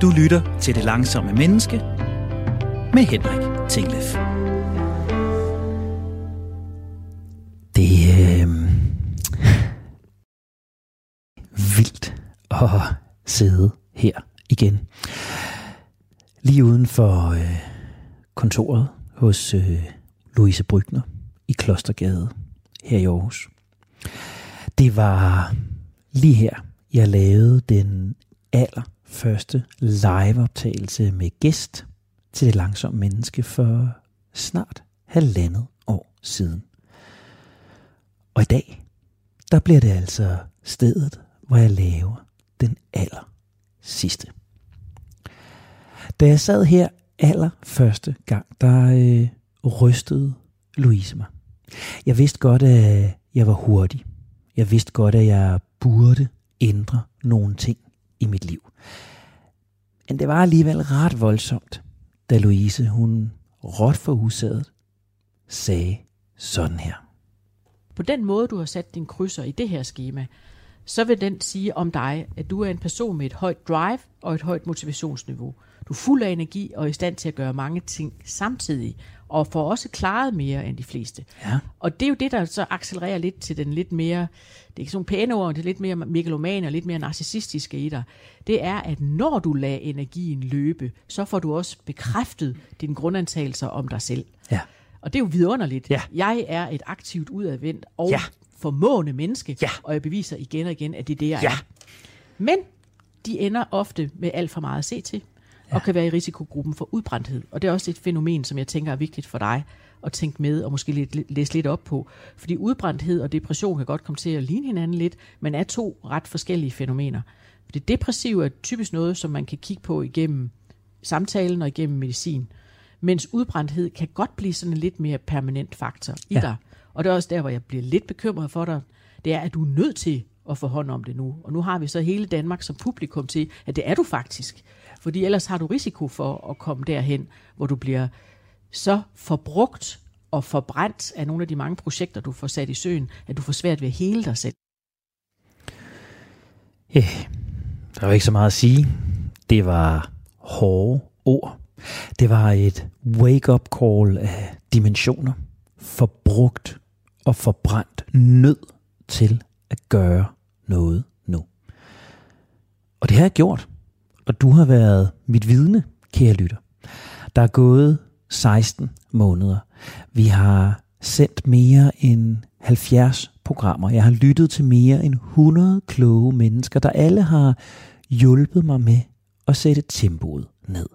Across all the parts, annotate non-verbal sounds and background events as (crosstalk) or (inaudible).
Du lytter til Det Langsomme Menneske med Henrik Tinglef. Det er øh, vildt at sidde her igen. Lige uden for øh, kontoret hos øh, Louise Brygner i Klostergade her i Aarhus. Det var lige her, jeg lavede den aller første liveoptagelse med gæst til det langsomme menneske for snart halvandet år siden. Og i dag, der bliver det altså stedet, hvor jeg laver den aller sidste. Da jeg sad her aller første gang, der øh, rystede Louise mig. Jeg vidste godt, at jeg var hurtig. Jeg vidste godt, at jeg burde ændre nogle ting i mit liv. Men det var alligevel ret voldsomt, da Louise, hun råt for huset, sagde sådan her. På den måde, du har sat din krydser i det her schema, så vil den sige om dig, at du er en person med et højt drive og et højt motivationsniveau. Du er fuld af energi og er i stand til at gøre mange ting samtidig, og får også klaret mere end de fleste. Ja. Og det er jo det, der så accelererer lidt til den lidt mere, det er ikke sådan pæne ord, det er lidt mere megalomane og lidt mere narcissistiske i dig. Det er, at når du lader energien løbe, så får du også bekræftet dine grundantagelser om dig selv. Ja. Og det er jo vidunderligt. Ja. Jeg er et aktivt udadvendt og Ja. formående menneske, Ja. og jeg beviser igen og igen, at det er det, jeg Ja. er. Men de ender ofte med alt for meget at se til, og kan være i risikogruppen for udbrændthed. Og det er også et fænomen, som jeg tænker er vigtigt for dig at tænke med og måske lidt, læse lidt op på. Fordi udbrændthed og depression kan godt komme til at ligne hinanden lidt, men er to ret forskellige fænomener. Det depressive er typisk noget, som man kan kigge på igennem samtalen og igennem medicin. Mens udbrændthed kan godt blive sådan en lidt mere permanent faktor i Ja. dig. Og det er også der, hvor jeg bliver lidt bekymret for dig. Det er, at du er nødt til at få hånd om det nu. Og nu har vi så hele Danmark som publikum til, at det er du faktisk. Fordi ellers har du risiko for at komme derhen, hvor du bliver så forbrugt og forbrændt af nogle af de mange projekter, du får sat i søen, at du får svært ved at hele dig selv. Ja, der var ikke så meget at sige. Det var hårde ord. Det var et wake-up call af dimensioner. Forbrugt og forbrændt nød til at gøre noget nu. Og det har jeg gjort. Og du har været mit vidne, kære lytter. Der er gået 16 måneder. Vi har sendt mere end 70 programmer. Jeg har lyttet til mere end 100 kloge mennesker, der alle har hjulpet mig med at sætte tempoet ned.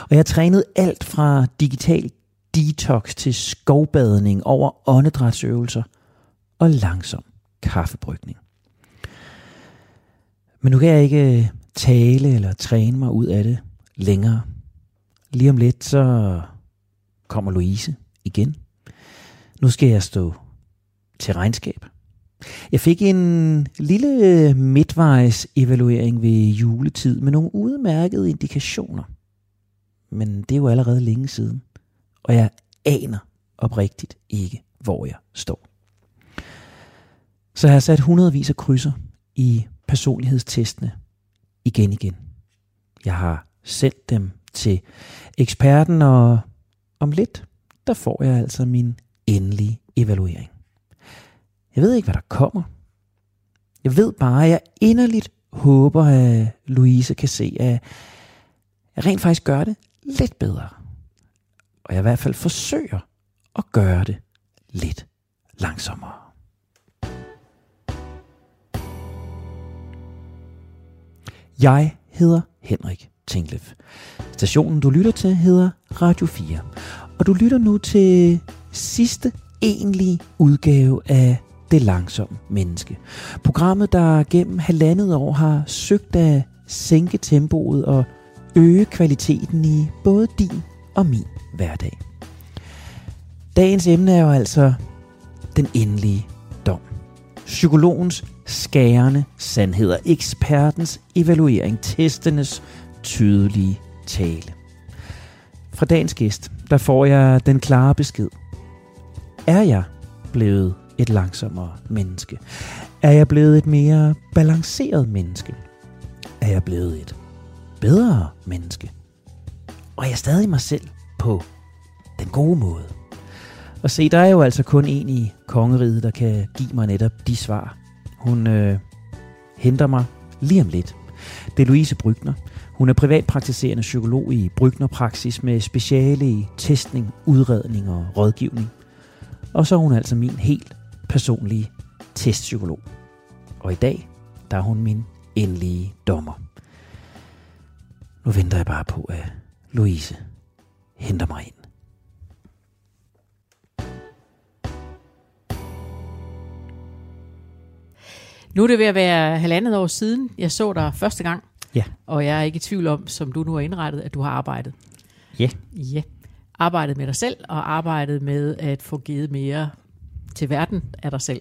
Og jeg har trænet alt fra digital detox til skovbadning over åndedrætsøvelser og langsom kaffebrygning. Men nu kan jeg ikke øh, tale eller træne mig ud af det længere. Lige om lidt, så kommer Louise igen. Nu skal jeg stå til regnskab. Jeg fik en lille øh, midtvejs evaluering ved juletid med nogle udmærkede indikationer. Men det er jo allerede længe siden, og jeg aner oprigtigt ikke, hvor jeg står. Så jeg har sat hundredvis af krydser i personlighedstestene igen igen. Jeg har sendt dem til eksperten, og om lidt, der får jeg altså min endelige evaluering. Jeg ved ikke, hvad der kommer. Jeg ved bare, at jeg inderligt håber, at Louise kan se, at jeg rent faktisk gør det lidt bedre. Og jeg i hvert fald forsøger at gøre det lidt langsommere. Jeg hedder Henrik Tinglef. Stationen, du lytter til, hedder Radio 4. Og du lytter nu til sidste egentlige udgave af Det Langsomme Menneske. Programmet, der gennem halvandet år har søgt at sænke tempoet og øge kvaliteten i både din og min hverdag. Dagens emne er jo altså den endelige dom. Psykologens skærende sandheder, ekspertens evaluering, testenes tydelige tale. Fra dagens gæst, der får jeg den klare besked. Er jeg blevet et langsommere menneske? Er jeg blevet et mere balanceret menneske? Er jeg blevet et bedre menneske. Og jeg er stadig mig selv på den gode måde. Og se, der er jo altså kun en i kongeriget, der kan give mig netop de svar. Hun øh, henter mig lige om lidt. Det er Louise Brygner. Hun er privatpraktiserende psykolog i Brygner-praksis med speciale i testning, udredning og rådgivning. Og så er hun altså min helt personlige testpsykolog. Og i dag, der er hun min endelige dommer. Nu venter jeg bare på, at Louise henter mig ind. Nu er det ved at være halvandet år siden, jeg så dig første gang. Ja. Og jeg er ikke i tvivl om, som du nu har indrettet, at du har arbejdet. Ja. Ja. Arbejdet med dig selv, og arbejdet med at få givet mere til verden af dig selv.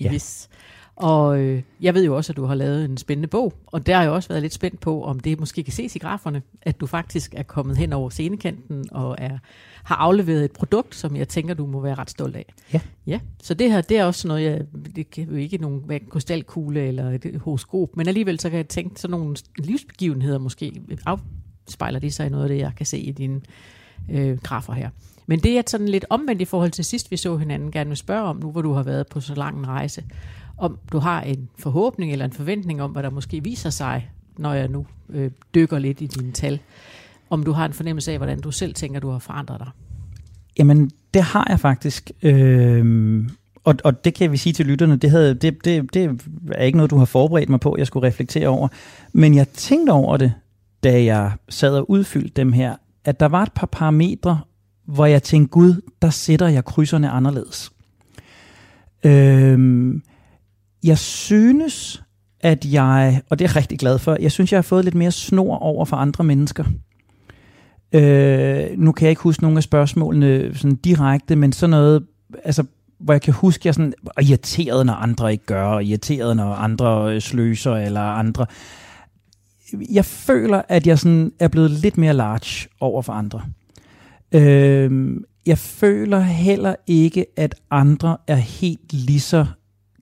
Ja. Yes. Og øh, jeg ved jo også, at du har lavet en spændende bog, og der har jeg også været lidt spændt på, om det måske kan ses i graferne, at du faktisk er kommet hen over scenekanten og er, har afleveret et produkt, som jeg tænker, du må være ret stolt af. Ja. Ja, så det her, det er også noget, jeg, det er jo ikke nogen hverken krystalkugle eller et horoskop, men alligevel så kan jeg tænke, sådan nogle livsbegivenheder måske afspejler de sig i noget af det, jeg kan se i dine øh, grafer her. Men det er sådan lidt omvendt i forhold til sidst, vi så hinanden, gerne vil spørge om, nu hvor du har været på så lang en rejse om du har en forhåbning eller en forventning om, hvad der måske viser sig, når jeg nu øh, dykker lidt i dine tal. Om du har en fornemmelse af, hvordan du selv tænker, du har forandret dig. Jamen, det har jeg faktisk. Øh, og, og det kan vi sige til lytterne, det, havde, det, det, det er ikke noget, du har forberedt mig på, jeg skulle reflektere over. Men jeg tænkte over det, da jeg sad og udfyldte dem her, at der var et par parametre, hvor jeg tænkte, gud, der sætter jeg krydserne anderledes. Øhm, jeg synes, at jeg, og det er jeg rigtig glad for, jeg synes, jeg har fået lidt mere snor over for andre mennesker. Øh, nu kan jeg ikke huske nogle af spørgsmålene sådan direkte, men sådan noget, altså, hvor jeg kan huske, at jeg sådan, er irriteret, når andre ikke gør, og irriteret, når andre øh, sløser, eller andre. Jeg føler, at jeg sådan er blevet lidt mere large over for andre. Øh, jeg føler heller ikke, at andre er helt lige så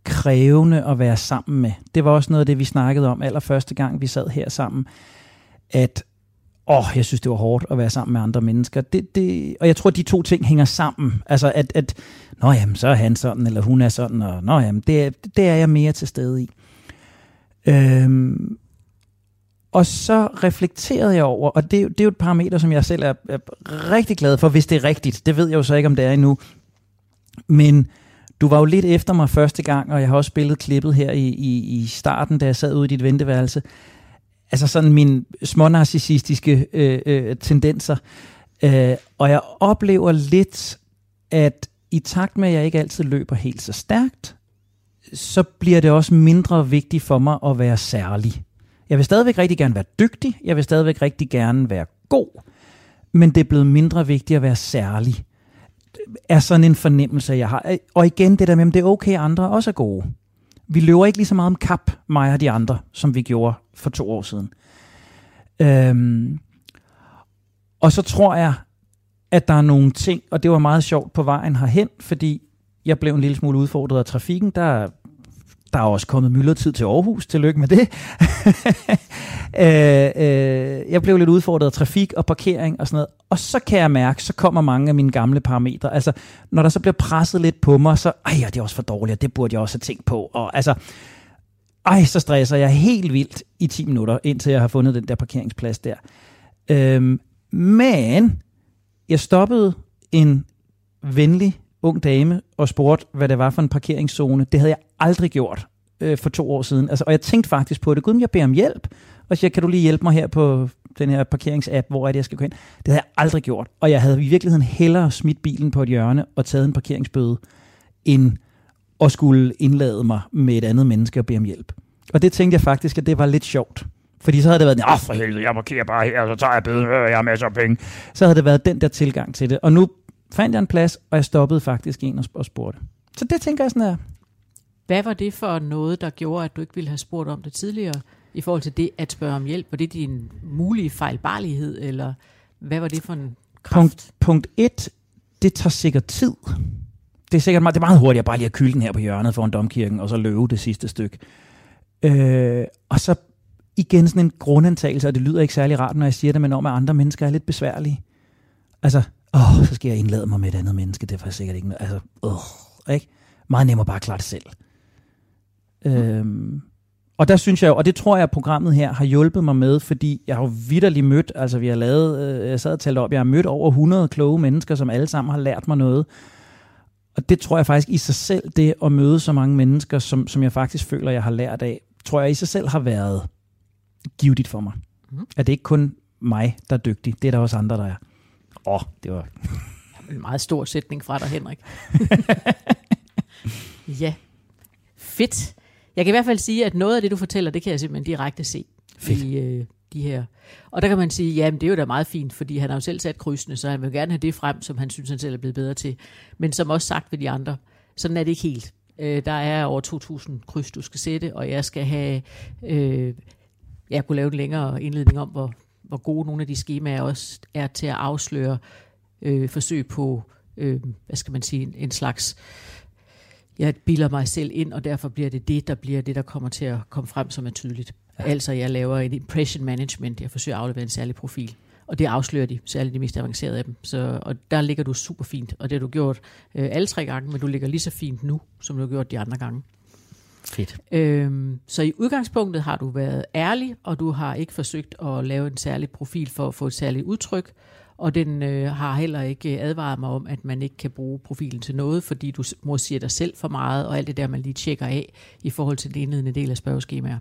krævende at være sammen med. Det var også noget af det, vi snakkede om allerførste gang, vi sad her sammen, at åh, jeg synes, det var hårdt at være sammen med andre mennesker. Det, det, og jeg tror, at de to ting hænger sammen. Altså, at, at nå jamen, så er han sådan, eller hun er sådan, og nå jamen, det, det er jeg mere til stede i. Øhm, og så reflekterede jeg over, og det, det er jo et parameter, som jeg selv er, er rigtig glad for, hvis det er rigtigt. Det ved jeg jo så ikke, om det er endnu. Men du var jo lidt efter mig første gang, og jeg har også spillet klippet her i, i, i starten, da jeg sad ude i dit venteværelse. Altså sådan mine smånarcissistiske øh, øh, tendenser. Øh, og jeg oplever lidt, at i takt med, at jeg ikke altid løber helt så stærkt, så bliver det også mindre vigtigt for mig at være særlig. Jeg vil stadigvæk rigtig gerne være dygtig, jeg vil stadigvæk rigtig gerne være god, men det er blevet mindre vigtigt at være særlig er sådan en fornemmelse, jeg har. Og igen det der med, at det er okay, at andre også er gode. Vi løber ikke lige så meget om kap, mig og de andre, som vi gjorde for to år siden. Øhm, og så tror jeg, at der er nogle ting, og det var meget sjovt på vejen herhen, fordi jeg blev en lille smule udfordret af trafikken. Der der er også kommet myldretid til Aarhus. Tillykke med det. (laughs) øh, øh, jeg blev lidt udfordret af trafik og parkering og sådan noget. Og så kan jeg mærke, så kommer mange af mine gamle parametre. Altså, når der så bliver presset lidt på mig, så, ej, ja, det er også for dårligt, og det burde jeg også have tænkt på. Og altså, ej, så stresser jeg helt vildt i 10 minutter, indtil jeg har fundet den der parkeringsplads der. Øh, men jeg stoppede en venlig ung dame og spurgte, hvad det var for en parkeringszone. Det havde jeg aldrig gjort øh, for to år siden. Altså, og jeg tænkte faktisk på det. Gud, jeg beder om hjælp. Og siger, kan du lige hjælpe mig her på den her parkeringsapp, hvor er det, jeg skal gå hen? Det havde jeg aldrig gjort. Og jeg havde i virkeligheden hellere smidt bilen på et hjørne og taget en parkeringsbøde, end at skulle indlade mig med et andet menneske og bede om hjælp. Og det tænkte jeg faktisk, at det var lidt sjovt. Fordi så havde det været, åh for helvede, jeg parkerer bare her, og så tager jeg bøden, øh, jeg har masser af penge. Så havde det været den der tilgang til det. Og nu fandt jeg en plads, og jeg stoppede faktisk en og spurgte. Så det tænker jeg sådan her. Hvad var det for noget, der gjorde, at du ikke ville have spurgt om det tidligere, i forhold til det at spørge om hjælp? Var det din mulige fejlbarlighed, eller hvad var det for en kraft? Punkt, punkt et, det tager sikkert tid. Det er sikkert meget, det er meget hurtigt at bare lige at kylde den her på hjørnet foran domkirken, og så løbe det sidste stykke. Øh, og så igen sådan en grundantagelse, og det lyder ikke særlig rart, når jeg siger det, men om at andre mennesker er lidt besværlige. Altså, åh, så skal jeg indlade mig med et andet menneske, det er faktisk sikkert ikke noget. Altså, åh, ikke? Meget nemmere bare at klare det selv. Mm. Øhm, og der synes jeg og det tror jeg, at programmet her har hjulpet mig med, fordi jeg har jo vidderligt mødt, altså vi har lavet, øh, jeg sad og talte op, jeg har mødt over 100 kloge mennesker, som alle sammen har lært mig noget. Og det tror jeg faktisk i sig selv, det at møde så mange mennesker, som, som jeg faktisk føler, jeg har lært af, tror jeg i sig selv har været givetigt for mig. Mm. At det ikke kun mig, der er dygtig, det er der også andre, der er. Åh, oh, det var... en meget stor sætning fra dig, Henrik. (laughs) ja, fedt. Jeg kan i hvert fald sige, at noget af det, du fortæller, det kan jeg simpelthen direkte se Fedt. i øh, de her. Og der kan man sige, jamen det er jo da meget fint, fordi han har jo selv sat krydsene, så han vil gerne have det frem, som han synes, han selv er blevet bedre til. Men som også sagt ved de andre, sådan er det ikke helt. Øh, der er over 2.000 kryds, du skal sætte, og jeg skal have... Øh, jeg kunne lave en længere indledning om, hvor, hvor gode nogle af de skemaer også er til at afsløre øh, forsøg på, øh, hvad skal man sige, en, en slags jeg bilder mig selv ind, og derfor bliver det det, der bliver det, der kommer til at komme frem, som er tydeligt. Ja. Altså, jeg laver en impression management, jeg forsøger at aflevere en særlig profil. Og det afslører de, særligt de mest avancerede af dem. Så, og der ligger du super fint, og det har du gjort øh, alle tre gange, men du ligger lige så fint nu, som du har gjort de andre gange. Fedt. Øhm, så i udgangspunktet har du været ærlig, og du har ikke forsøgt at lave en særlig profil for at få et særligt udtryk, og den øh, har heller ikke advaret mig om, at man ikke kan bruge profilen til noget, fordi du må sige dig selv for meget, og alt det der, man lige tjekker af i forhold til den indledende del af spørgeskemaer.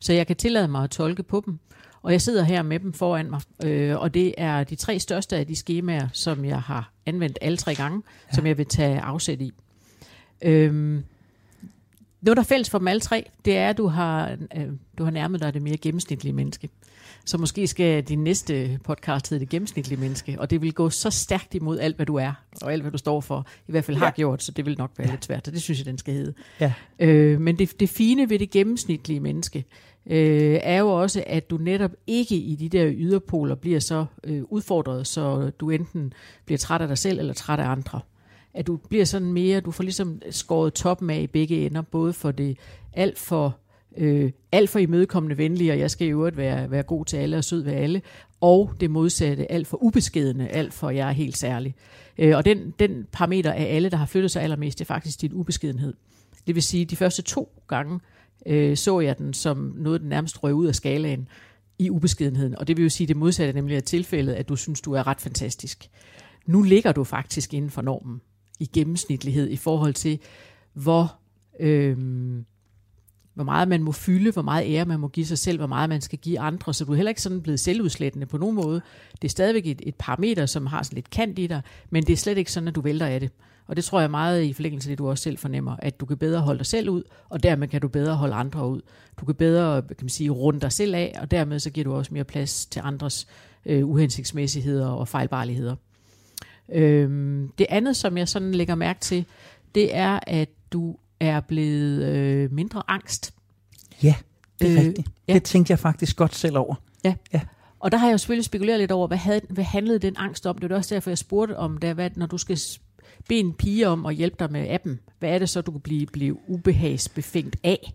Så jeg kan tillade mig at tolke på dem, og jeg sidder her med dem foran mig, øh, og det er de tre største af de skemaer, som jeg har anvendt alle tre gange, ja. som jeg vil tage afsæt i. Øhm, noget, der er fælles for dem alle tre, det er, at du har, øh, du har nærmet dig det mere gennemsnitlige menneske. Så måske skal din næste podcast hedde Det gennemsnitlige menneske, og det vil gå så stærkt imod alt, hvad du er, og alt, hvad du står for, i hvert fald har ja. gjort, så det vil nok være ja. lidt svært, og det synes jeg, den skal hedde. Ja. Øh, men det, det fine ved det gennemsnitlige menneske, øh, er jo også, at du netop ikke i de der yderpoler bliver så øh, udfordret, så du enten bliver træt af dig selv eller træt af andre. At du bliver sådan mere, du får ligesom skåret toppen af i begge ender, både for det alt for øh, alt for imødekommende venlige, og jeg skal i øvrigt være, være god til alle og sød ved alle, og det modsatte, alt for ubeskedende, alt for jeg er helt særlig. Øh, og den, den parameter af alle, der har flyttet sig allermest, det er faktisk din ubeskedenhed. Det vil sige, de første to gange øh, så jeg den som noget, den nærmest røg ud af skalaen i ubeskedenheden. Og det vil jo sige det modsatte, nemlig at tilfældet, at du synes, du er ret fantastisk. Nu ligger du faktisk inden for normen i gennemsnitlighed i forhold til, hvor... Øh, hvor meget man må fylde, hvor meget ære man må give sig selv, hvor meget man skal give andre, så du er heller ikke sådan blevet selvudslættende på nogen måde. Det er stadigvæk et, et parameter, som har sådan lidt kant i dig, men det er slet ikke sådan, at du vælter af det. Og det tror jeg meget i forlængelse af det, du også selv fornemmer, at du kan bedre holde dig selv ud, og dermed kan du bedre holde andre ud. Du kan bedre kan man sige, runde dig selv af, og dermed så giver du også mere plads til andres øh, uhensigtsmæssigheder og fejlbarligheder. Øhm, det andet, som jeg sådan lægger mærke til, det er, at du er blevet øh, mindre angst. Ja, det er øh, rigtigt. Ja. Det tænkte jeg faktisk godt selv over. Ja. ja. Og der har jeg jo selvfølgelig spekuleret lidt over, hvad, havde, hvad handlede den angst om? Det var også derfor, jeg spurgte om, det, hvad, når du skal bede en pige om at hjælpe dig med appen, hvad er det så, du kan blive, blive ubehagsbefængt af?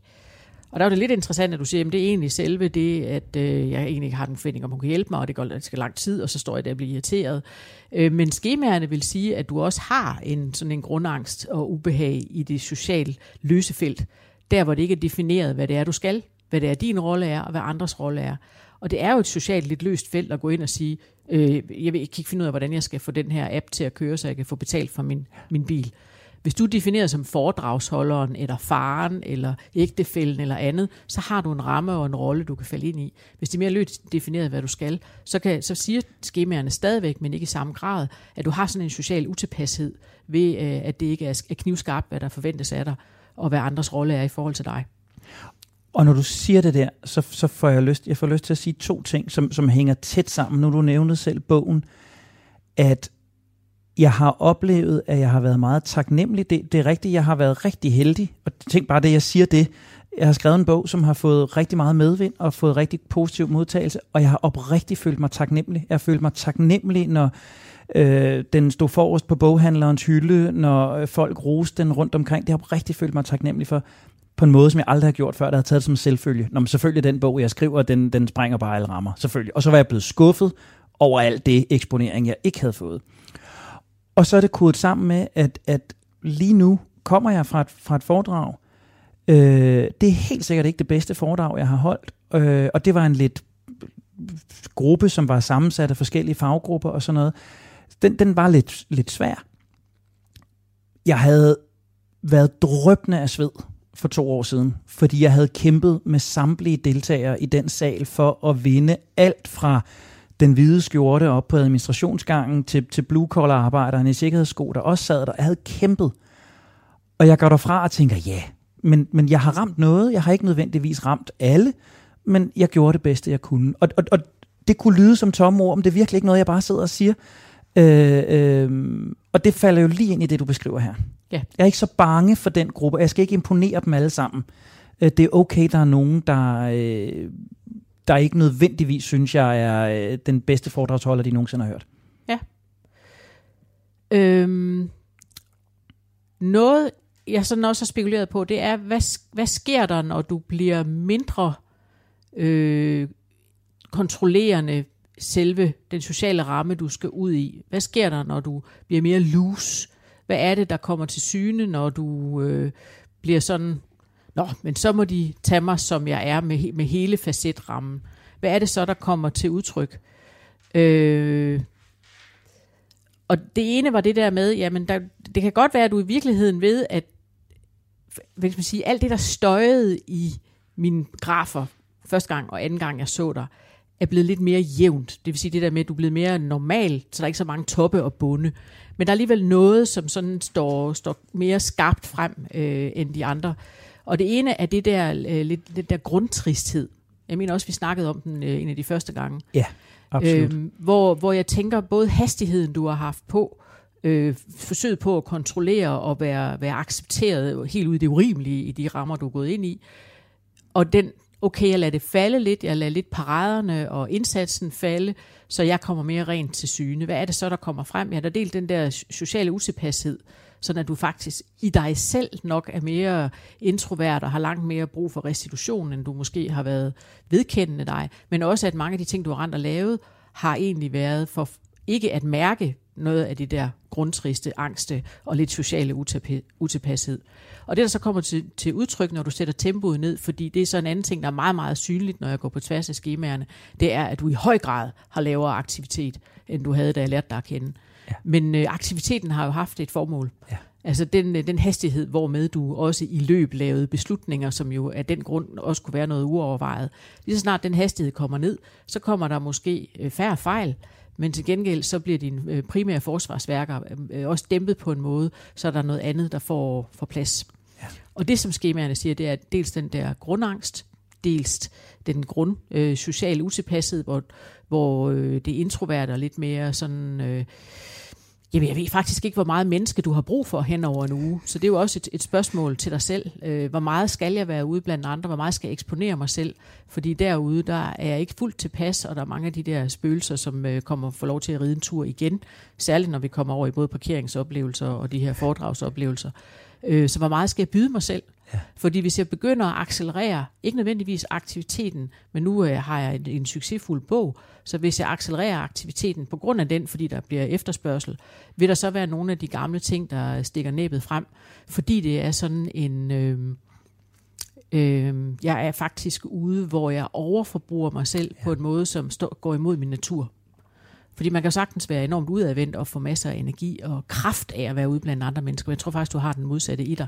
Og der er det lidt interessant, at du siger, at det er egentlig selve det, at øh, jeg egentlig ikke har den forventning om, hun kan hjælpe mig, og det går det skal lang tid, og så står jeg der og bliver irriteret. Øh, men skemaerne vil sige, at du også har en sådan en grundangst og ubehag i det sociale løsefelt, der hvor det ikke er defineret, hvad det er, du skal, hvad det er, din rolle er, og hvad andres rolle er. Og det er jo et socialt lidt løst felt at gå ind og sige, øh, jeg vil ikke finde ud af, hvordan jeg skal få den her app til at køre, så jeg kan få betalt for min, min bil. Hvis du definerer som foredragsholderen, eller faren, eller ægtefælden, eller andet, så har du en ramme og en rolle, du kan falde ind i. Hvis det er mere løst defineret, hvad du skal, så, kan, så siger skemaerne stadigvæk, men ikke i samme grad, at du har sådan en social utilpashed ved, øh, at det ikke er knivskarpt, hvad der forventes af dig, og hvad andres rolle er i forhold til dig. Og når du siger det der, så, så får jeg lyst, jeg får lyst til at sige to ting, som, som hænger tæt sammen. Nu du nævnte selv bogen, at jeg har oplevet, at jeg har været meget taknemmelig. Det, det er rigtigt, jeg har været rigtig heldig. Og tænk bare det, jeg siger det. Jeg har skrevet en bog, som har fået rigtig meget medvind og fået rigtig positiv modtagelse, og jeg har oprigtigt følt mig taknemmelig. Jeg har følt mig taknemmelig, når øh, den stod forrest på boghandlerens hylde, når øh, folk roste den rundt omkring. Det har jeg oprigtigt følt mig taknemmelig for. på en måde, som jeg aldrig har gjort før, der har taget det som selvfølge. Nå, men selvfølgelig den bog, jeg skriver, den, den springer bare alle rammer, selvfølgelig. Og så var jeg blevet skuffet over alt det eksponering, jeg ikke havde fået. Og så er det kodet sammen med, at, at lige nu kommer jeg fra et, fra et foredrag. Øh, det er helt sikkert ikke det bedste foredrag, jeg har holdt. Øh, og det var en lidt gruppe, som var sammensat af forskellige faggrupper og sådan noget. Den, den var lidt, lidt svær. Jeg havde været drøbende af sved for to år siden, fordi jeg havde kæmpet med samtlige deltagere i den sal for at vinde alt fra den hvide skjorte op på administrationsgangen til, til blue-collar-arbejderne i sikkerhedssko, der også sad der. Jeg havde kæmpet. Og jeg går derfra og tænker, ja, men, men jeg har ramt noget. Jeg har ikke nødvendigvis ramt alle, men jeg gjorde det bedste, jeg kunne. Og, og, og det kunne lyde som tomme ord, men det er virkelig ikke noget, jeg bare sidder og siger. Øh, øh, og det falder jo lige ind i det, du beskriver her. Ja. Jeg er ikke så bange for den gruppe. Jeg skal ikke imponere dem alle sammen. Øh, det er okay, der er nogen, der, øh, der ikke nødvendigvis synes, jeg er øh, den bedste foredragsholder, de nogensinde har hørt. Ja. Øhm, noget, jeg sådan også har spekuleret på, det er, hvad, hvad sker der, når du bliver mindre øh, kontrollerende selve den sociale ramme, du skal ud i? Hvad sker der, når du bliver mere loose? Hvad er det, der kommer til syne, når du øh, bliver sådan, nå, men så må de tage mig, som jeg er, med, med hele facetrammen. Hvad er det så, der kommer til udtryk? Øh, og det ene var det der med, jamen der, det kan godt være, at du i virkeligheden ved, at hvad skal man sige, alt det, der støjede i mine grafer første gang og anden gang, jeg så dig, er blevet lidt mere jævnt. Det vil sige det der med, at du er blevet mere normal, så der er ikke så mange toppe og bunde. Men der er alligevel noget, som sådan står, står mere skarpt frem øh, end de andre. Og det ene er det der, øh, lidt, lidt der grundtristhed. Jeg mener også, vi snakkede om den øh, en af de første gange. Ja, absolut. Øh, hvor, hvor jeg tænker, både hastigheden, du har haft på, øh, forsøget på at kontrollere og være, være accepteret helt ud i det urimelige i de rammer, du er gået ind i, og den okay, jeg lader det falde lidt, jeg lader lidt paraderne og indsatsen falde, så jeg kommer mere rent til syne. Hvad er det så, der kommer frem? Jeg har delt den der sociale utilpashed, sådan at du faktisk i dig selv nok er mere introvert og har langt mere brug for restitution, end du måske har været vedkendende dig. Men også, at mange af de ting, du har rent og lavet, har egentlig været for ikke at mærke noget af det der grundtriste, angste og lidt sociale utilpashed. Og det, der så kommer til, til udtryk, når du sætter tempoet ned, fordi det er så en anden ting, der er meget, meget synligt, når jeg går på tværs af skemaerne, det er, at du i høj grad har lavere aktivitet, end du havde, da jeg lærte dig at kende. Ja. Men øh, aktiviteten har jo haft et formål. Ja. Altså den, øh, den hastighed, hvormed du også i løb lavede beslutninger, som jo af den grund også kunne være noget uovervejet. Lige så snart den hastighed kommer ned, så kommer der måske øh, færre fejl, men til gengæld så bliver dine øh, primære forsvarsværker også dæmpet på en måde, så er der noget andet, der får, får plads. Ja. Og det, som skemaerne siger, det er dels den der grundangst, dels den grund øh, sociale utilpasset, hvor, hvor øh, det introverte er lidt mere sådan... Øh, Jamen, jeg ved faktisk ikke, hvor meget menneske du har brug for hen over en uge. Så det er jo også et, et spørgsmål til dig selv. Øh, hvor meget skal jeg være ude blandt andre? Hvor meget skal jeg eksponere mig selv? Fordi derude, der er jeg ikke fuldt tilpas, og der er mange af de der spøgelser, som øh, kommer for lov til at ride en tur igen. Særligt når vi kommer over i både parkeringsoplevelser og de her foredragsoplevelser. Øh, så hvor meget skal jeg byde mig selv? Ja. Fordi hvis jeg begynder at accelerere, ikke nødvendigvis aktiviteten, men nu øh, har jeg en, en succesfuld bog, så hvis jeg accelererer aktiviteten på grund af den, fordi der bliver efterspørgsel, vil der så være nogle af de gamle ting, der stikker næbet frem, fordi det er sådan en... Øh, øh, jeg er faktisk ude, hvor jeg overforbruger mig selv ja. på en måde, som stå, går imod min natur. Fordi man kan sagtens være enormt udadvendt og få masser af energi og kraft af at være ude blandt andre mennesker. Men jeg tror faktisk, du har den modsatte i dig.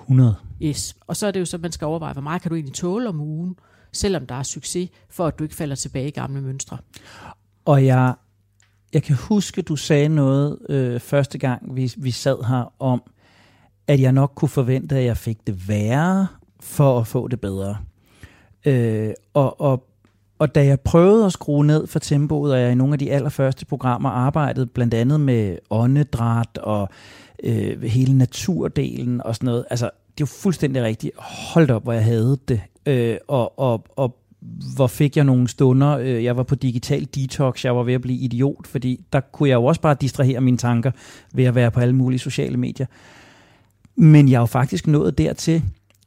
100. Yes. Og så er det jo så, at man skal overveje, hvor meget kan du egentlig tåle om ugen, selvom der er succes, for at du ikke falder tilbage i gamle mønstre. Og jeg, jeg kan huske, du sagde noget øh, første gang, vi, vi sad her om, at jeg nok kunne forvente, at jeg fik det værre for at få det bedre. Øh, og, og, og da jeg prøvede at skrue ned for tempoet, og jeg i nogle af de allerførste programmer arbejdede blandt andet med åndedræt og øh, hele naturdelen og sådan noget. Altså, det er jo fuldstændig rigtigt. Hold op, hvor jeg havde det. Øh, og, og, og hvor fik jeg nogle stunder. Øh, jeg var på digital detox, jeg var ved at blive idiot, fordi der kunne jeg jo også bare distrahere mine tanker ved at være på alle mulige sociale medier. Men jeg er jo faktisk nået dertil,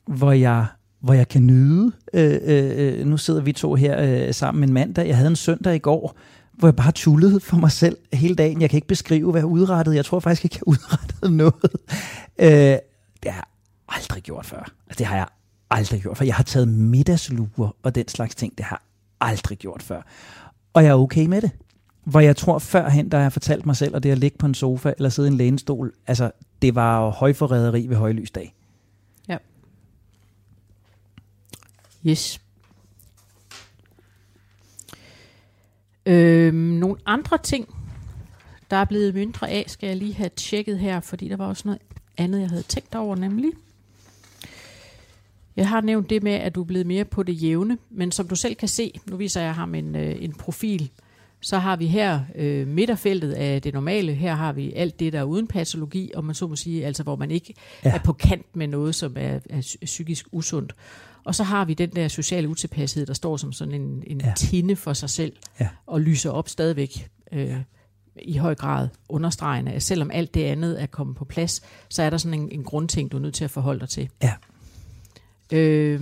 hvor jeg, hvor jeg kan nyde. Øh, øh, øh nu sidder vi to her øh, sammen en mandag. Jeg havde en søndag i går, hvor jeg bare tullede for mig selv hele dagen. Jeg kan ikke beskrive, hvad jeg udrettede. Jeg tror faktisk ikke, jeg udrettede noget. Øh, det er aldrig gjort før. Altså, det har jeg aldrig gjort før. Jeg har taget middagsluger og den slags ting. Det har jeg aldrig gjort før. Og jeg er okay med det. Hvor jeg tror førhen, der har jeg fortalt mig selv, at det at ligge på en sofa eller sidde i en lænestol, altså det var jo højforræderi ved højlysdag. Ja. Yes. Øhm, nogle andre ting, der er blevet mindre af, skal jeg lige have tjekket her, fordi der var også noget andet, jeg havde tænkt over, nemlig. Jeg har nævnt det med, at du er blevet mere på det jævne, men som du selv kan se, nu viser jeg ham en, øh, en profil, så har vi her øh, midterfeltet af det normale. Her har vi alt det, der er uden patologi, og man så må sige, altså hvor man ikke ja. er på kant med noget, som er, er psykisk usundt. Og så har vi den der sociale utilpashed, der står som sådan en, en ja. tinde for sig selv, ja. og lyser op stadigvæk øh, ja. i høj grad understregende, at selvom alt det andet er kommet på plads, så er der sådan en, en grundting, du er nødt til at forholde dig til. Ja. Øh,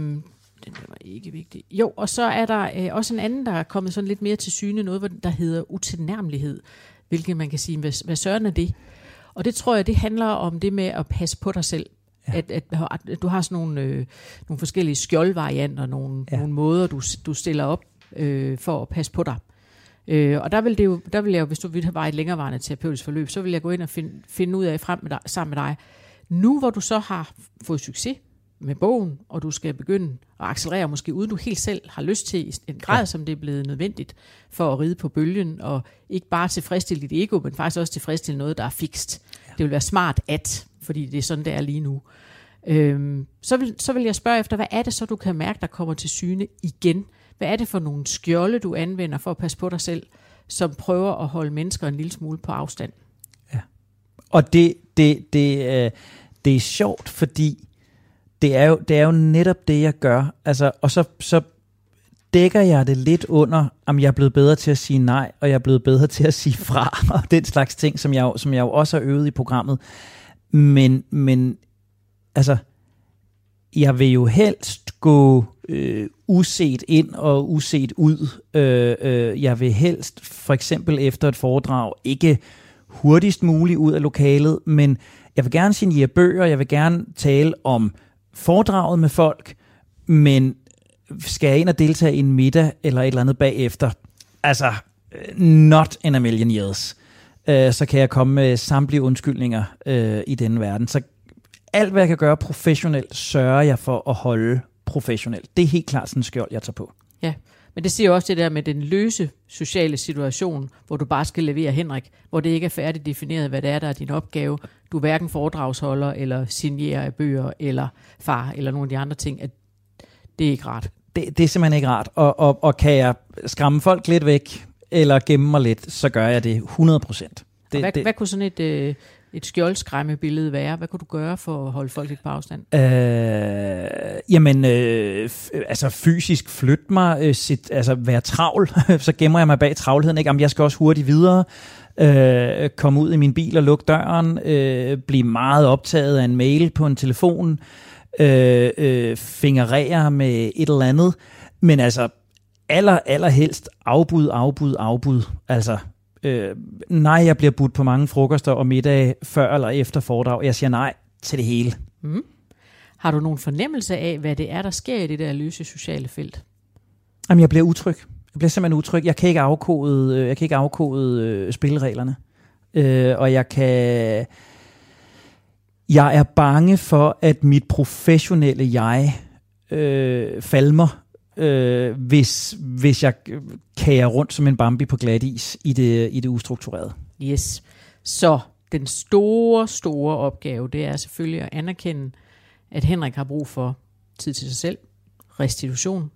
den var ikke vigtig. Jo, og så er der øh, også en anden, der er kommet sådan lidt mere til syne, noget, der hedder utilnærmelighed, hvilket man kan sige, hvad, hvad søren er det? Og det tror jeg, det handler om det med at passe på dig selv. Ja. At, at, at du har sådan nogle, øh, nogle forskellige skjoldvarianter, nogle, ja. nogle måder, du, du stiller op øh, for at passe på dig. Øh, og der vil, det jo, der vil jeg jo, hvis du vil have et længerevarende terapeutisk forløb, så vil jeg gå ind og finde, finde ud af frem med dig, sammen med dig, nu hvor du så har fået succes med bogen, og du skal begynde at accelerere, måske uden du helt selv har lyst til, i en grad, ja. som det er blevet nødvendigt for at ride på bølgen, og ikke bare tilfredsstille dit ego, men faktisk også tilfredsstille noget, der er fikst. Ja. Det vil være smart at, fordi det er sådan, det er lige nu. Øhm, så, vil, så vil jeg spørge efter, hvad er det så, du kan mærke, der kommer til syne igen? Hvad er det for nogle skjolde, du anvender for at passe på dig selv, som prøver at holde mennesker en lille smule på afstand? Ja. Og det, det, det, øh, det er sjovt, fordi det er jo, det er jo netop det, jeg gør. Altså, og så, så dækker jeg det lidt under, om jeg er blevet bedre til at sige nej, og jeg er blevet bedre til at sige fra, (laughs) og den slags ting, som jeg, som jeg jo også har øvet i programmet. Men, men altså, jeg vil jo helst gå øh, uset ind og uset ud. Øh, øh, jeg vil helst for eksempel efter et foredrag ikke hurtigst muligt ud af lokalet, men jeg vil gerne signere bøger, jeg vil gerne tale om foredraget med folk, men skal jeg ind og deltage i en middag eller et eller andet bagefter? Altså, øh, not in a million years. Øh, så kan jeg komme med samtlige undskyldninger øh, i denne verden. Så alt, hvad jeg kan gøre professionelt, sørger jeg for at holde professionelt. Det er helt klart sådan en skjold, jeg tager på. Ja, men det siger også det der med den løse sociale situation, hvor du bare skal levere Henrik, hvor det ikke er færdigt defineret, hvad det er, der er din opgave. Du er hverken foredragsholder, eller signerer af bøger, eller far, eller nogle af de andre ting. At det er ikke rart. Det, det er simpelthen ikke rart. Og, og, og kan jeg skræmme folk lidt væk, eller gemme mig lidt, så gør jeg det 100 procent. Hvad, hvad kunne sådan et... Øh, et skjoldskræmmebillede være? Hvad kunne du gøre for at holde folk lidt på afstand? Øh, jamen, øh, altså fysisk flytte mig, øh, sit, altså være travl, (laughs) så gemmer jeg mig bag travlheden. Ikke? Jamen, jeg skal også hurtigt videre, øh, komme ud i min bil og lukke døren, øh, blive meget optaget af en mail på en telefon, øh, øh, fingerere med et eller andet. Men altså, aller, allerhelst afbud, afbud, afbud. Altså, øh, nej, jeg bliver budt på mange frokoster og middage før eller efter foredrag. Jeg siger nej til det hele. Mm. Har du nogen fornemmelse af, hvad det er, der sker i det der løse sociale felt? Jamen, jeg bliver utryg. Jeg bliver simpelthen utryg. Jeg kan ikke afkode, øh, jeg kan ikke afkode øh, spillereglerne. Øh, og jeg kan... Jeg er bange for, at mit professionelle jeg øh, falmer øh, hvis, hvis jeg kager rundt som en Bambi på glat is i det, i det ustrukturerede. Yes. Så den store, store opgave, det er selvfølgelig at anerkende, at Henrik har brug for tid til sig selv, restitution,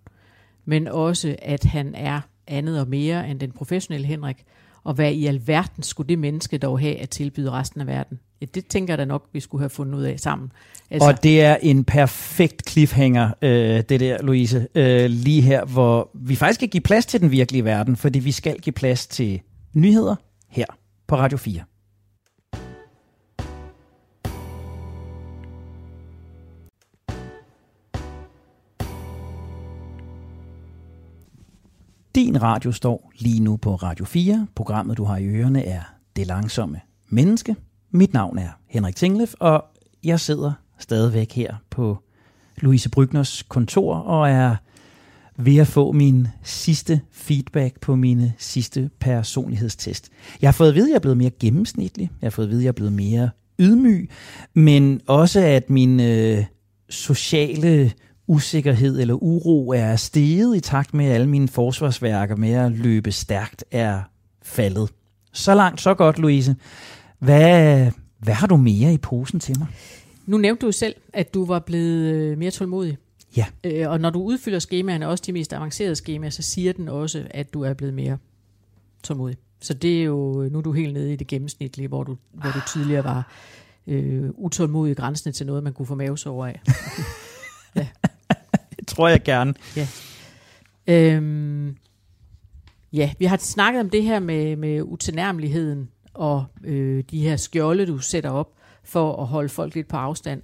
men også, at han er andet og mere end den professionelle Henrik, og hvad i alverden skulle det menneske dog have at tilbyde resten af verden? Ja, det tænker jeg da nok, vi skulle have fundet ud af sammen. Altså. Og det er en perfekt cliffhanger, øh, det der, Louise, øh, lige her, hvor vi faktisk skal give plads til den virkelige verden, fordi vi skal give plads til nyheder her på Radio 4. Din radio står lige nu på Radio 4. Programmet, du har i ørerne, er Det Langsomme Menneske. Mit navn er Henrik Tinglef, og jeg sidder stadigvæk her på Louise Brygners kontor og er ved at få min sidste feedback på mine sidste personlighedstest. Jeg har fået at vide, at jeg er blevet mere gennemsnitlig. Jeg har fået at vide, at jeg er blevet mere ydmyg, men også at min øh, sociale usikkerhed eller uro er steget i takt med, at alle mine forsvarsværker med at løbe stærkt er faldet. Så langt, så godt, Louise. Hvad, hvad har du mere i posen til mig? Nu nævnte du selv, at du var blevet øh, mere tålmodig. Ja. Øh, og når du udfylder skemaerne, også de mest avancerede skemaer, så siger den også, at du er blevet mere tålmodig. Så det er jo, nu er du helt nede i det gennemsnitlige, hvor du, hvor du tidligere var øh, utålmodig grænsende til noget, man kunne få mavesår af. (laughs) ja. Tror jeg gerne. Ja. Øhm, ja, vi har snakket om det her med, med utilnærmeligheden og øh, de her skjolde, du sætter op for at holde folk lidt på afstand.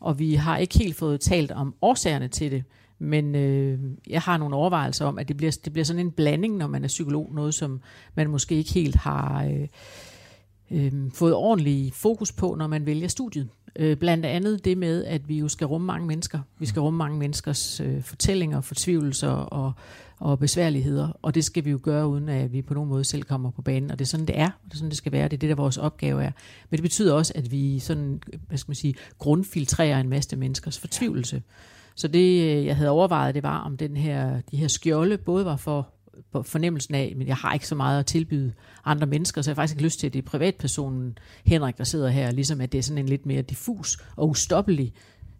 Og vi har ikke helt fået talt om årsagerne til det, men øh, jeg har nogle overvejelser om, at det bliver, det bliver sådan en blanding, når man er psykolog, noget som man måske ikke helt har øh, øh, fået ordentlig fokus på, når man vælger studiet. Øh, blandt andet det med, at vi jo skal rumme mange mennesker. Vi skal rumme mange menneskers øh, fortællinger, fortvivlelser og, og besværligheder, og det skal vi jo gøre, uden at vi på nogen måde selv kommer på banen. Og det er sådan, det er, og det er sådan, det skal være. Det er det, der vores opgave er. Men det betyder også, at vi sådan, hvad skal man sige, grundfiltrerer en masse menneskers fortvivlelse. Så det, øh, jeg havde overvejet, det var, om den her, de her skjolde både var for på fornemmelsen af, men jeg har ikke så meget at tilbyde andre mennesker, så jeg har faktisk ikke lyst til, at det er privatpersonen Henrik, der sidder her, ligesom at det er sådan en lidt mere diffus og ustoppelig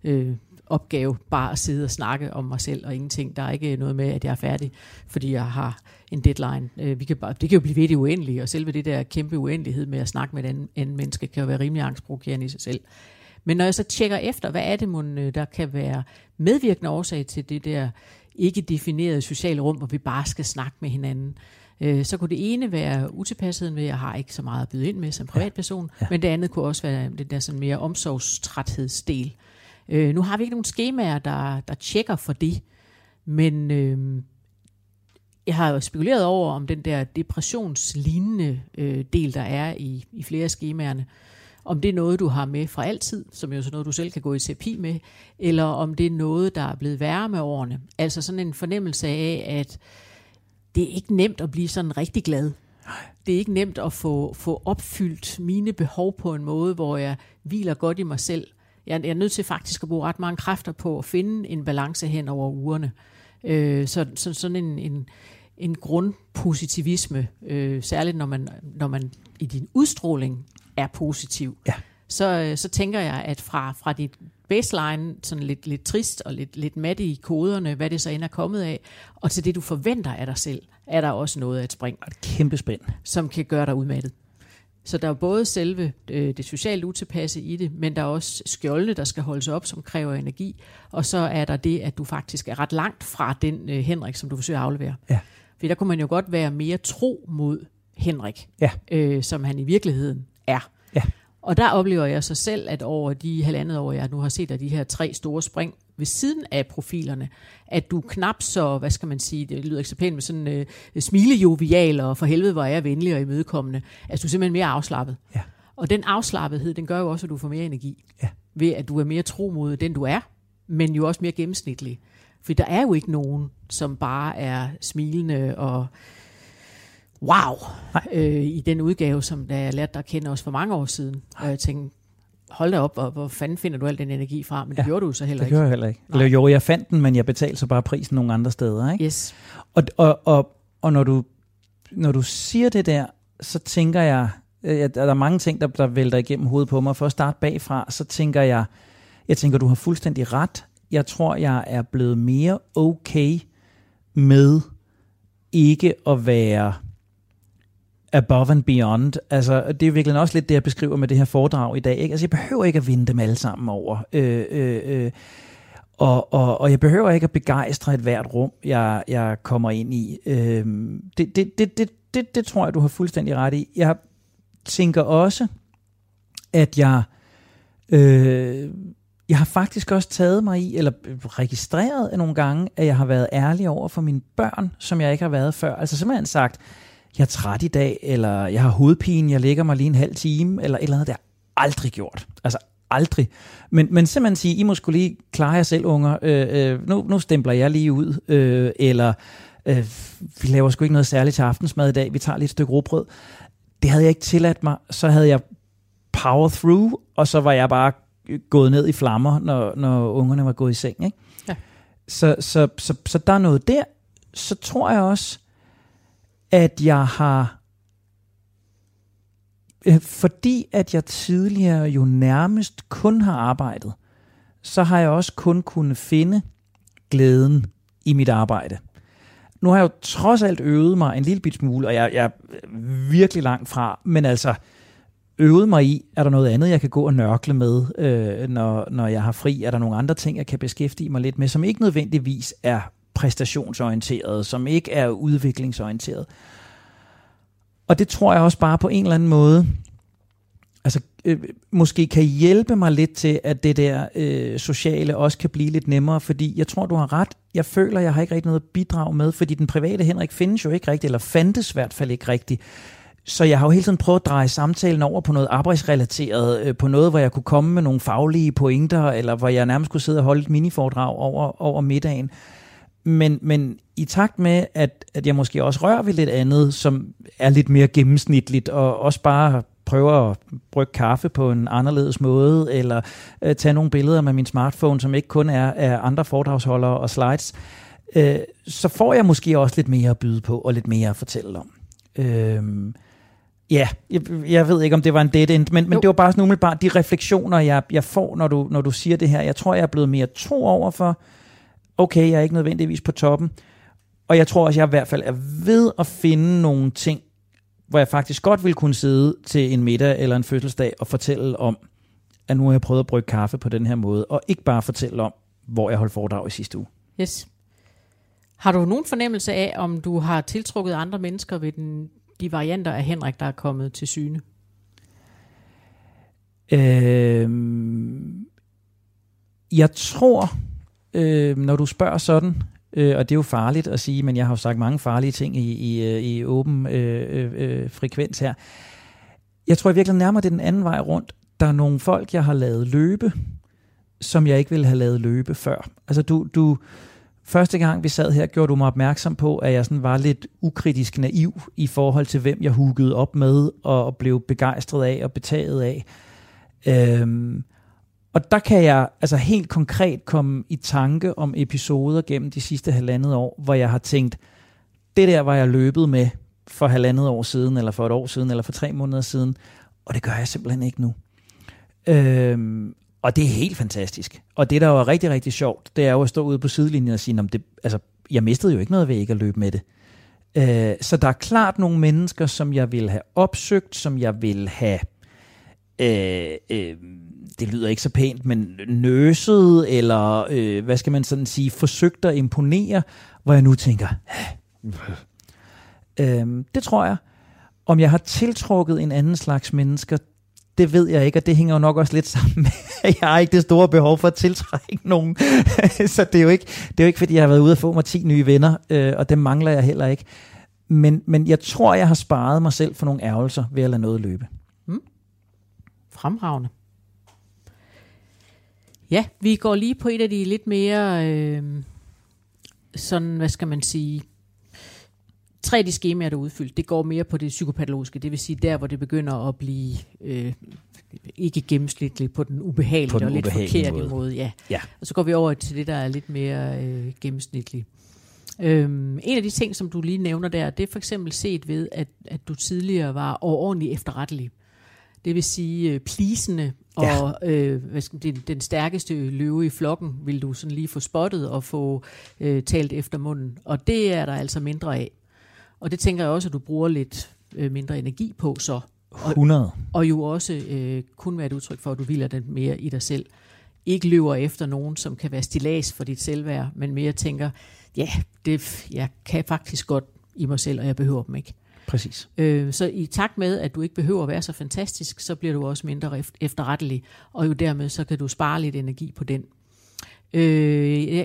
øh, opgave, bare at sidde og snakke om mig selv og ingenting. Der er ikke noget med, at jeg er færdig, fordi jeg har en deadline. Øh, vi kan bare, det kan jo blive ved det uendelige, og selve det der kæmpe uendelighed med at snakke med et andet, andet menneske, kan jo være rimelig angstprovokerende i sig selv. Men når jeg så tjekker efter, hvad er det, mon, øh, der kan være medvirkende årsag til det der ikke definerede sociale rum, hvor vi bare skal snakke med hinanden. Øh, så kunne det ene være utilpasheden ved, at jeg har ikke så meget at byde ind med som privatperson, ja. Ja. men det andet kunne også være det der sådan mere omsorgstræthedsdel. Øh, nu har vi ikke nogen skemaer, der, der tjekker for det, men øh, jeg har jo spekuleret over, om den der depressionslignende øh, del, der er i, i flere af skemaerne, om det er noget, du har med fra altid, som jo er noget, du selv kan gå i terapi med, eller om det er noget, der er blevet værre med årene. Altså sådan en fornemmelse af, at det er ikke nemt at blive sådan rigtig glad. Det er ikke nemt at få, få opfyldt mine behov på en måde, hvor jeg hviler godt i mig selv. Jeg, jeg er nødt til faktisk at bruge ret mange kræfter på at finde en balance hen over ugerne. Øh, så, så sådan en, en, en grundpositivisme, øh, særligt når man, når man i din udstråling er positiv, ja. så, øh, så tænker jeg, at fra, fra dit baseline, sådan lidt, lidt trist og lidt, lidt mat i koderne, hvad det så end er kommet af, og til det, du forventer af dig selv, er der også noget af et spring. Et kæmpe spænd. Som kan gøre dig udmattet. Så der er både selve øh, det socialt utilpasse i det, men der er også skjoldene, der skal holdes op, som kræver energi. Og så er der det, at du faktisk er ret langt fra den øh, Henrik, som du forsøger at aflevere. Ja. For der kunne man jo godt være mere tro mod Henrik, ja. øh, som han i virkeligheden er. Ja. Og der oplever jeg så selv, at over de halvandet år, jeg nu har set af de her tre store spring ved siden af profilerne, at du knap så, hvad skal man sige, det lyder ikke så pænt, med sådan øh, smilejovial og for helvede, hvor er jeg venlig og imødekommende. Altså du er simpelthen mere afslappet. Ja. Og den afslappethed, den gør jo også, at du får mere energi. Ja. Ved at du er mere tro mod den, du er, men jo også mere gennemsnitlig. For der er jo ikke nogen, som bare er smilende og wow, øh, i den udgave, som da jeg lærte dig at kende os for mange år siden. Og jeg tænkte, hold da op, hvor, hvor fanden finder du al den energi fra? Men det ja, gjorde du så heller det ikke. Det gjorde jeg heller ikke. Nej. Eller jo, jeg fandt den, men jeg betalte så bare prisen nogle andre steder. Ikke? Yes. Og, og, og, og når, du, når du siger det der, så tænker jeg, at der er mange ting, der, der vælter igennem hovedet på mig. For at starte bagfra, så tænker jeg, jeg tænker, du har fuldstændig ret. Jeg tror, jeg er blevet mere okay med ikke at være above and beyond. Altså, det er virkelig også lidt det, jeg beskriver med det her foredrag i dag. Ikke? Altså, jeg behøver ikke at vinde dem alle sammen over. Øh, øh, øh. Og, og, og jeg behøver ikke at begejstre et hvert rum, jeg, jeg kommer ind i. Øh, det, det, det, det, det, det tror jeg, du har fuldstændig ret i. Jeg tænker også, at jeg... Øh, jeg har faktisk også taget mig i, eller registreret nogle gange, at jeg har været ærlig over for mine børn, som jeg ikke har været før. Altså simpelthen sagt, jeg er træt i dag, eller jeg har hovedpine, jeg ligger mig lige en halv time, eller et eller andet, der aldrig gjort. Altså aldrig. Men, men simpelthen sige, I må skulle lige klare jer selv, unger. Øh, øh, nu, nu stempler jeg lige ud. Øh, eller øh, vi laver sgu ikke noget særligt til aftensmad i dag. Vi tager lidt et stykke råbrød. Det havde jeg ikke tilladt mig. Så havde jeg power through, og så var jeg bare gået ned i flammer, når, når ungerne var gået i seng. Ikke? Ja. Så, så, så, så der er noget der. Så tror jeg også, at jeg har øh, fordi at jeg tidligere jo nærmest kun har arbejdet, så har jeg også kun kunnet finde glæden i mit arbejde. Nu har jeg jo trods alt øvet mig en lille bit smule, og jeg, jeg er virkelig langt fra, men altså øvet mig i, er der noget andet, jeg kan gå og nørkle med, øh, når, når jeg har fri? Er der nogle andre ting, jeg kan beskæftige mig lidt med, som ikke nødvendigvis er præstationsorienteret, som ikke er udviklingsorienteret? Og det tror jeg også bare på en eller anden måde, altså øh, måske kan hjælpe mig lidt til, at det der øh, sociale også kan blive lidt nemmere, fordi jeg tror, du har ret. Jeg føler, jeg har ikke rigtig noget at bidrage med, fordi den private Henrik findes jo ikke rigtigt, eller fandtes i hvert fald ikke rigtigt. Så jeg har jo hele tiden prøvet at dreje samtalen over på noget arbejdsrelateret, øh, på noget, hvor jeg kunne komme med nogle faglige pointer, eller hvor jeg nærmest kunne sidde og holde et miniforedrag over, over middagen. Men, men i takt med, at, at jeg måske også rører ved lidt andet, som er lidt mere gennemsnitligt, og også bare prøver at brygge kaffe på en anderledes måde, eller øh, tage nogle billeder med min smartphone, som ikke kun er af andre foredragsholdere og slides, øh, så får jeg måske også lidt mere at byde på, og lidt mere at fortælle om. Øh, Ja, jeg, jeg ved ikke, om det var en dead end, men, men det var bare sådan umiddelbart de refleksioner, jeg, jeg får, når du, når du siger det her. Jeg tror, jeg er blevet mere tro over for, okay, jeg er ikke nødvendigvis på toppen, og jeg tror også, jeg i hvert fald er ved at finde nogle ting, hvor jeg faktisk godt ville kunne sidde til en middag eller en fødselsdag og fortælle om, at nu har jeg prøvet at brygge kaffe på den her måde, og ikke bare fortælle om, hvor jeg holdt foredrag i sidste uge. Yes. Har du nogen fornemmelse af, om du har tiltrukket andre mennesker ved den, de varianter af Henrik, der er kommet til syne? Øhm, jeg tror, øh, når du spørger sådan, øh, og det er jo farligt at sige, men jeg har jo sagt mange farlige ting i, i, øh, i åben øh, øh, øh, frekvens her. Jeg tror jeg virkelig nærmer det den anden vej rundt. Der er nogle folk, jeg har lavet løbe, som jeg ikke ville have lavet løbe før. Altså du, du, første gang vi sad her, gjorde du mig opmærksom på, at jeg sådan var lidt ukritisk naiv i forhold til, hvem jeg huggede op med og blev begejstret af og betaget af. Øhm, og der kan jeg altså helt konkret komme i tanke om episoder gennem de sidste halvandet år, hvor jeg har tænkt, det der var jeg løbet med for halvandet år siden, eller for et år siden, eller for tre måneder siden, og det gør jeg simpelthen ikke nu. Øhm, og det er helt fantastisk. Og det, der var rigtig, rigtig sjovt, det er jo at stå ude på sidelinjen og sige, det, altså, jeg mistede jo ikke noget ved ikke at løbe med det. Øh, så der er klart nogle mennesker, som jeg vil have opsøgt, som jeg vil have øh, øh, det lyder ikke så pænt, men nøset, eller øh, hvad skal man sådan sige, forsøgt at imponere, hvor jeg nu tænker, øhm, det tror jeg. Om jeg har tiltrukket en anden slags mennesker, det ved jeg ikke, og det hænger jo nok også lidt sammen med, (laughs) at jeg har ikke det store behov for at tiltrække nogen. (laughs) så det er, jo ikke, det er jo ikke, fordi jeg har været ude og få mig 10 nye venner, øh, og det mangler jeg heller ikke. Men, men jeg tror, jeg har sparet mig selv for nogle ærgelser ved at lade noget løbe. Mm. Fremragende. Ja, vi går lige på et af de lidt mere, øh, sådan, hvad skal man sige, tre af de skemaer, der er udfyldt, det går mere på det psykopatologiske, det vil sige der, hvor det begynder at blive øh, ikke gennemsnitligt på den ubehagelige på den og lidt forkerte måde. måde. Ja. ja. Og så går vi over til det, der er lidt mere øh, gennemsnitligt. Øhm, en af de ting, som du lige nævner der, det er for eksempel set ved, at, at du tidligere var overordentlig efterrettelig. Det vil sige øh, plisende Ja. Og øh, hvad skal, den, den stærkeste løve i flokken vil du sådan lige få spottet og få øh, talt efter munden. Og det er der altså mindre af. Og det tænker jeg også, at du bruger lidt øh, mindre energi på så. Og, 100. Og jo også øh, kun være et udtryk for, at du hviler den mere i dig selv. Ikke løber efter nogen, som kan være stilas for dit selvværd, men mere tænker, ja, det, jeg kan faktisk godt i mig selv, og jeg behøver dem ikke. Præcis. Øh, så i takt med, at du ikke behøver at være så fantastisk, så bliver du også mindre eft- efterrettelig, og jo dermed så kan du spare lidt energi på den. Øh,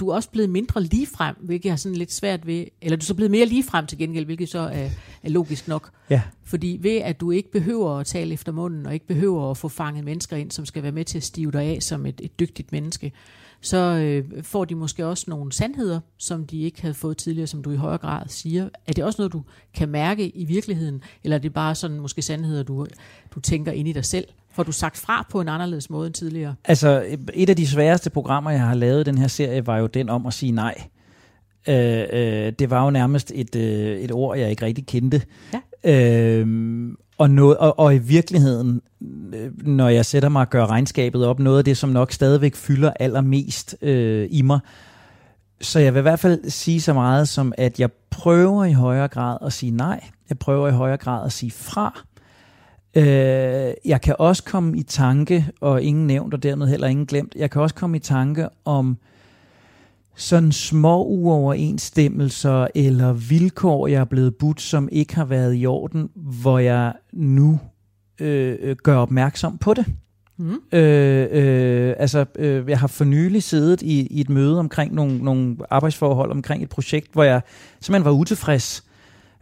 du er også blevet mindre ligefrem, hvilket jeg sådan lidt svært ved, eller du er så blevet mere ligefrem til gengæld, hvilket så er, er logisk nok. Ja. Fordi ved at du ikke behøver at tale efter munden, og ikke behøver at få fanget mennesker ind, som skal være med til at stive dig af som et, et dygtigt menneske, så øh, får de måske også nogle sandheder, som de ikke havde fået tidligere, som du i højere grad siger. Er det også noget, du kan mærke i virkeligheden, eller er det bare sådan måske sandheder, du, du tænker ind i dig selv? Får du sagt fra på en anderledes måde end tidligere? Altså, et af de sværeste programmer, jeg har lavet i den her serie, var jo den om at sige nej. Øh, øh, det var jo nærmest et, øh, et ord, jeg ikke rigtig kendte. Ja. Øh, og, noget, og, og i virkeligheden, øh, når jeg sætter mig og gør regnskabet op, noget af det, som nok stadigvæk fylder allermest øh, i mig. Så jeg vil i hvert fald sige så meget som, at jeg prøver i højere grad at sige nej. Jeg prøver i højere grad at sige fra. Øh, jeg kan også komme i tanke, og ingen nævnt, og dermed heller ingen glemt, jeg kan også komme i tanke om sådan små uoverensstemmelser eller vilkår, jeg er blevet budt, som ikke har været i orden, hvor jeg nu øh, øh, gør opmærksom på det. Mm. Øh, øh, altså, øh, jeg har for nylig siddet i, i et møde omkring nogle, nogle arbejdsforhold omkring et projekt, hvor jeg simpelthen var utilfreds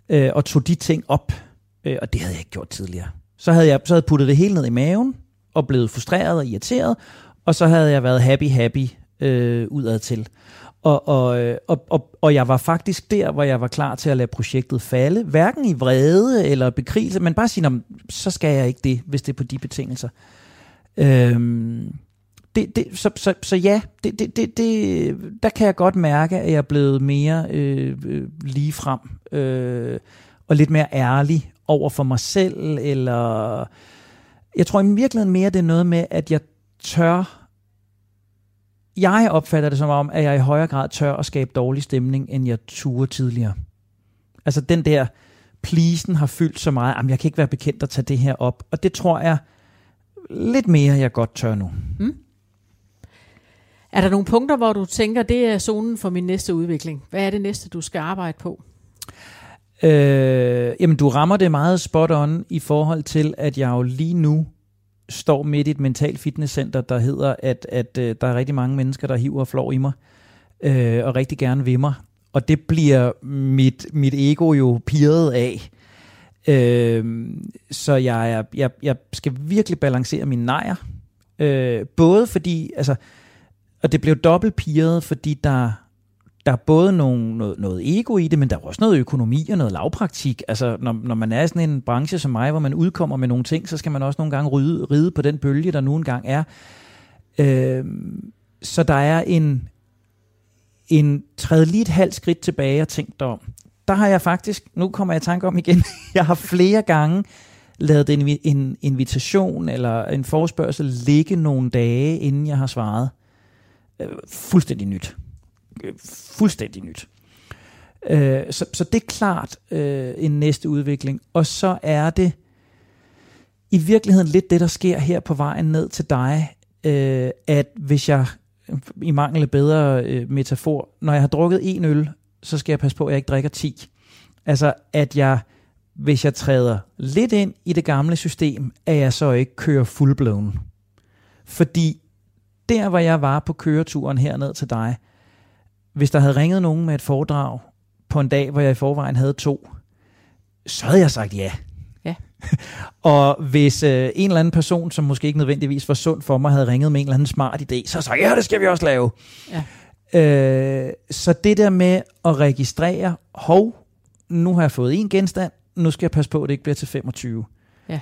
øh, og tog de ting op, øh, og det havde jeg ikke gjort tidligere. Så havde jeg så havde puttet det hele ned i maven og blevet frustreret og irriteret, og så havde jeg været happy, happy øh, udad til. Og, og, øh, og, og, og jeg var faktisk der, hvor jeg var klar til at lade projektet falde. Hverken i vrede eller bekrigelse, men bare sige, så skal jeg ikke det, hvis det er på de betingelser. Øhm, det, det, så, så, så ja, det, det, det, det, der kan jeg godt mærke, at jeg er blevet mere øh, øh lige frem øh, og lidt mere ærlig over for mig selv. Eller jeg tror i virkeligheden mere, det er noget med, at jeg tør jeg opfatter det som om, at jeg i højere grad tør at skabe dårlig stemning, end jeg turde tidligere. Altså den der pleasen har fyldt så meget, at jeg kan ikke være bekendt at tage det her op. Og det tror jeg lidt mere, jeg godt tør nu. Er der nogle punkter, hvor du tænker, det er zonen for min næste udvikling? Hvad er det næste, du skal arbejde på? Øh, jamen, du rammer det meget spot on i forhold til, at jeg jo lige nu står midt i et mental fitnesscenter, der hedder, at, at øh, der er rigtig mange mennesker, der hiver og flår i mig, øh, og rigtig gerne vil mig. Og det bliver mit, mit ego jo pirret af. Øh, så jeg, er, jeg, jeg skal virkelig balancere mine nejer. Øh, både fordi, altså, og det blev dobbelt pirret, fordi der, der er både nogle, noget, noget ego i det, men der er også noget økonomi og noget lavpraktik. Altså, når, når man er i sådan en branche som mig, hvor man udkommer med nogle ting, så skal man også nogle gange ride, ride på den bølge, der nu engang er. Øh, så der er en, en træde lige et halvt skridt tilbage og tænkt om. Der har jeg faktisk, nu kommer jeg i tanke om igen, (laughs) jeg har flere gange lavet en, en invitation eller en forespørgsel ligge nogle dage, inden jeg har svaret. Øh, fuldstændig nyt. Øh, fuldstændig nyt. Øh, så, så det er klart øh, en næste udvikling. Og så er det i virkeligheden lidt det, der sker her på vejen ned til dig, øh, at hvis jeg i mangel af bedre øh, metafor, når jeg har drukket en øl, så skal jeg passe på, at jeg ikke drikker 10. Altså, at jeg, hvis jeg træder lidt ind i det gamle system, at jeg så ikke kører fullblown. Fordi der, hvor jeg var på køreturen herned til dig, hvis der havde ringet nogen med et foredrag på en dag, hvor jeg i forvejen havde to, så havde jeg sagt ja. Ja. (laughs) og hvis øh, en eller anden person, som måske ikke nødvendigvis var sund for mig, havde ringet med en eller anden smart idé, så havde jeg ja, det skal vi også lave. Ja. Øh, så det der med at registrere, hov, nu har jeg fået en genstand, nu skal jeg passe på, at det ikke bliver til 25. Ja.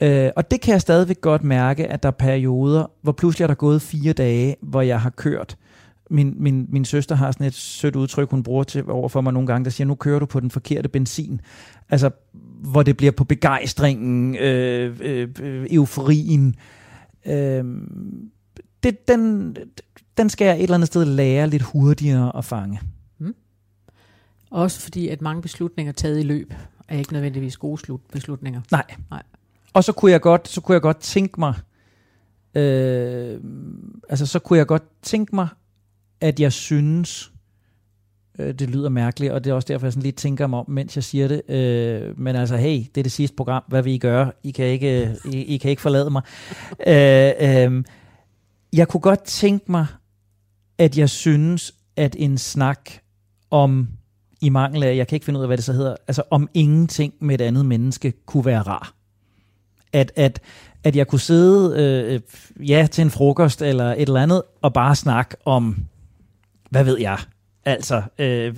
Øh, og det kan jeg stadigvæk godt mærke, at der er perioder, hvor pludselig er der gået fire dage, hvor jeg har kørt. Min, min, min søster har sådan et sødt udtryk, hun bruger til over for mig nogle gange, der siger, nu kører du på den forkerte benzin. Altså, hvor det bliver på begejstringen, øh, øh, øh, euforien. Øh, det, den, den skal jeg et eller andet sted lære lidt hurtigere at fange. Også fordi, at mange beslutninger taget i løb er ikke nødvendigvis gode slut beslutninger. Nej. Nej. Og så kunne jeg godt, så kunne jeg godt tænke mig, øh, altså så kunne jeg godt tænke mig, at jeg synes, Øh, det lyder mærkeligt, og det er også derfor, jeg sådan lige tænker mig om, mens jeg siger det. Øh, men altså, hey, det er det sidste program. Hvad vil I gøre? I kan ikke, I, I kan ikke forlade mig. (laughs) øh, øh, jeg kunne godt tænke mig, at jeg synes, at en snak om, i mangel af, jeg kan ikke finde ud af, hvad det så hedder, altså om ingenting med et andet menneske kunne være rar. At, at, at jeg kunne sidde, øh, ja, til en frokost eller et eller andet, og bare snakke om, hvad ved jeg, altså, øh,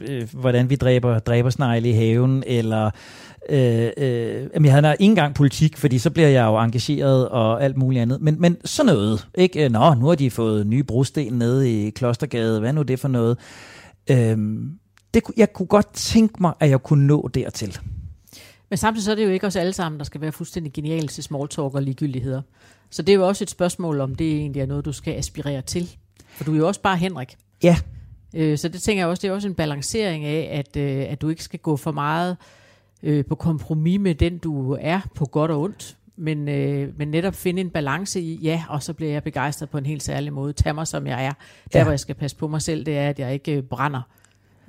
øh, hvordan vi dræber, dræber snegle i haven, eller øh, øh, jeg havde ikke engang politik, fordi så bliver jeg jo engageret og alt muligt andet. Men, men sådan noget, ikke? Nå, nu har de fået nye brosten nede i Klostergade, hvad nu er det for noget? Øh, det, jeg kunne godt tænke mig, at jeg kunne nå dertil. Men samtidig så er det jo ikke os alle sammen, der skal være fuldstændig geniale til small talk og ligegyldigheder. Så det er jo også et spørgsmål, om det egentlig er noget, du skal aspirere til. For du er jo også bare Henrik. Ja. Øh, så det tænker jeg også, det er også en balancering af, at, øh, at du ikke skal gå for meget øh, på kompromis med den, du er på godt og ondt. Men, øh, men netop finde en balance i, ja, og så bliver jeg begejstret på en helt særlig måde. Tag mig, som jeg er. Der, ja. hvor jeg skal passe på mig selv, det er, at jeg ikke brænder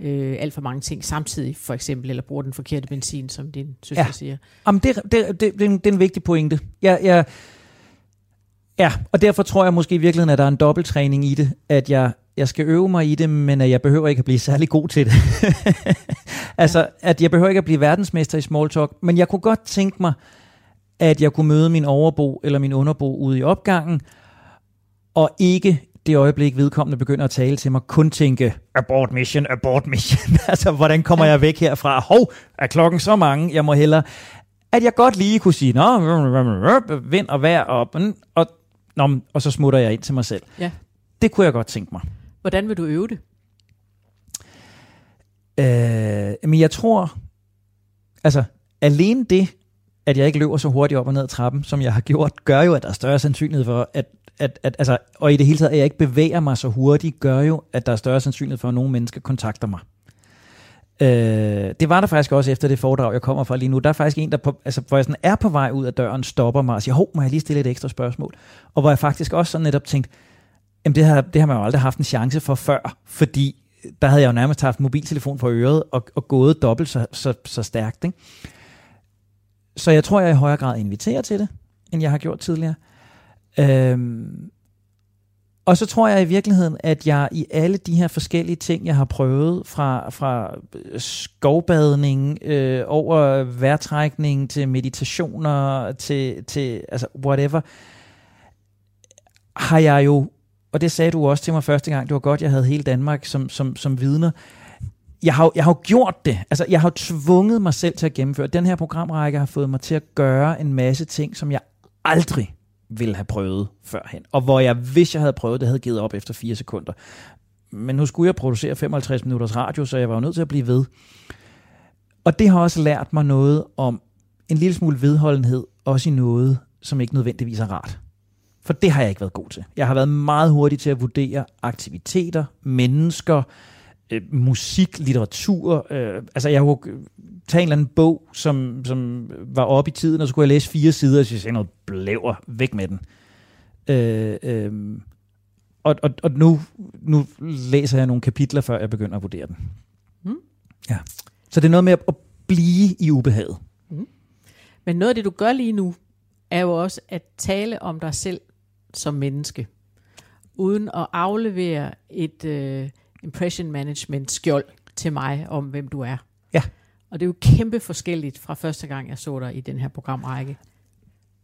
øh, alt for mange ting samtidig, for eksempel, eller bruger den forkerte benzin, som din søster ja. siger. Jamen, det, det, det, det, er en, det er en vigtig pointe. Jeg, jeg, ja, og derfor tror jeg måske i virkeligheden, at der er en dobbelttræning i det, at jeg, jeg skal øve mig i det, men at jeg behøver ikke at blive særlig god til det. (laughs) altså, ja. at jeg behøver ikke at blive verdensmester i small talk, men jeg kunne godt tænke mig, at jeg kunne møde min overbo eller min underbo ude i opgangen, og ikke det øjeblik, vedkommende begynder at tale til mig, kun tænke, abort mission, abort mission. (laughs) altså, hvordan kommer jeg væk herfra? Hov, er klokken så mange? Jeg må hellere... At jeg godt lige kunne sige, nå, (laughs) vind og vejr, og, og, og så smutter jeg ind til mig selv. Ja. Det kunne jeg godt tænke mig. Hvordan vil du øve det? Øh, men jeg tror, altså alene det, at jeg ikke løber så hurtigt op og ned ad trappen, som jeg har gjort, gør jo, at der er større sandsynlighed for, at, at, at altså, og i det hele taget, at jeg ikke bevæger mig så hurtigt, gør jo, at der er større sandsynlighed for, at nogle mennesker kontakter mig. Øh, det var der faktisk også efter det foredrag, jeg kommer fra lige nu. Der er faktisk en, der på, altså, hvor jeg sådan er på vej ud af døren, stopper mig og siger, hov, må jeg lige stille et ekstra spørgsmål? Og hvor jeg faktisk også sådan netop tænkt, jamen det har, det har man jo aldrig haft en chance for før, fordi øh, der havde jeg jo nærmest haft mobiltelefon på øret og, og gået dobbelt så, så, så stærkt. Ikke? Så jeg tror, jeg i højere grad inviterer til det, end jeg har gjort tidligere. Øhm, og så tror jeg i virkeligheden, at jeg i alle de her forskellige ting, jeg har prøvet, fra, fra øh, skovbadning øh, over vejrtrækning til meditationer til, til altså whatever, har jeg jo, og det sagde du også til mig første gang, det var godt, jeg havde hele Danmark som, som, som vidner, jeg har, jeg har gjort det. Altså, jeg har tvunget mig selv til at gennemføre. Den her programrække har fået mig til at gøre en masse ting, som jeg aldrig ville have prøvet førhen. Og hvor jeg, hvis jeg havde prøvet det, havde givet op efter fire sekunder. Men nu skulle jeg producere 55 minutters radio, så jeg var jo nødt til at blive ved. Og det har også lært mig noget om en lille smule vedholdenhed, også i noget, som ikke nødvendigvis er rart. For det har jeg ikke været god til. Jeg har været meget hurtig til at vurdere aktiviteter, mennesker, øh, musik, litteratur. Øh, altså jeg kunne tage en eller anden bog, som, som var oppe i tiden, og så kunne jeg læse fire sider, og så sagde noget blæver væk med den. Øh, øh, og og, og nu, nu læser jeg nogle kapitler, før jeg begynder at vurdere den. Mm. Ja. Så det er noget med at, at blive i ubehaget. Mm. Men noget af det, du gør lige nu, er jo også at tale om dig selv som menneske, uden at aflevere et uh, impression management skjold til mig om, hvem du er. Ja. Og det er jo kæmpe forskelligt fra første gang, jeg så dig i den her programrække.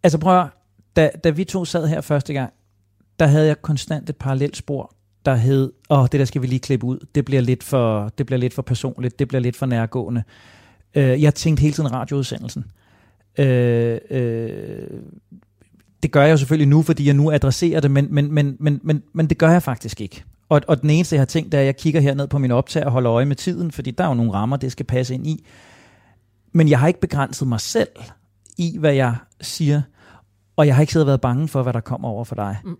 Altså prøv at, da, da vi to sad her første gang, der havde jeg konstant et parallelt spor, der hed, åh, oh, det der skal vi lige klippe ud, det bliver lidt for, det bliver lidt for personligt, det bliver lidt for nærgående. Uh, jeg tænkte hele tiden radioudsendelsen. Uh, uh, det gør jeg jo selvfølgelig nu, fordi jeg nu adresserer det, men, men, men, men, men, men det gør jeg faktisk ikke. Og, og den eneste, jeg har tænkt, er, at jeg kigger herned på min optag og holder øje med tiden, fordi der er jo nogle rammer, det skal passe ind i. Men jeg har ikke begrænset mig selv i, hvad jeg siger, og jeg har ikke siddet og været bange for, hvad der kommer over for dig. Mm.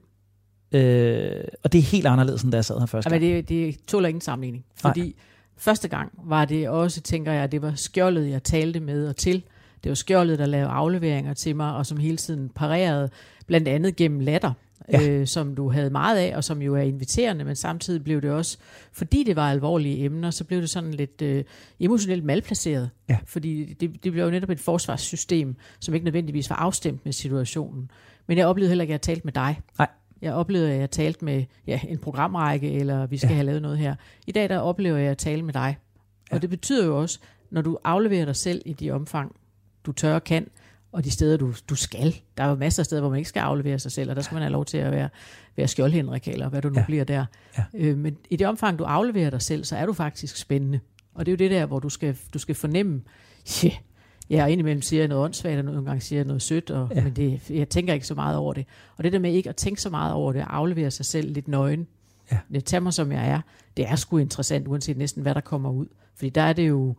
Øh, og det er helt anderledes, end da jeg sad her første gang. Men det, det tåler ingen sammenligning. Fordi Nej. første gang var det også, tænker jeg, det var skjoldet, jeg talte med og til. Det var skjoldet, der lavede afleveringer til mig, og som hele tiden parerede, blandt andet gennem latter. Ja. øh, som du havde meget af, og som jo er inviterende, men samtidig blev det også, fordi det var alvorlige emner, så blev det sådan lidt øh, emotionelt malplaceret. Ja. Fordi det, det blev jo netop et forsvarssystem, som ikke nødvendigvis var afstemt med situationen. Men jeg oplevede heller ikke, at jeg talte med dig. Nej. Jeg oplevede, at jeg talte med ja, en programrække, eller vi skal ja. have lavet noget her. I dag der oplever jeg at tale med dig. Ja. Og det betyder jo også, når du afleverer dig selv i de omfang, du tør og kan, og de steder, du, du skal. Der er jo masser af steder, hvor man ikke skal aflevere sig selv, og der skal man have lov til at være, være skjoldhenrik, eller hvad du nu ja. bliver der. Ja. Øh, men i det omfang, du afleverer dig selv, så er du faktisk spændende. Og det er jo det der, hvor du skal, du skal fornemme, yeah, Ja, og indimellem siger jeg noget åndssvagt, og nogle gange siger jeg noget sødt, og, ja. men det, jeg tænker ikke så meget over det. Og det der med ikke at tænke så meget over det, at aflevere sig selv lidt nøgen, ja. det tager mig som jeg er, det er sgu interessant, uanset næsten hvad der kommer ud. Fordi der er det jo,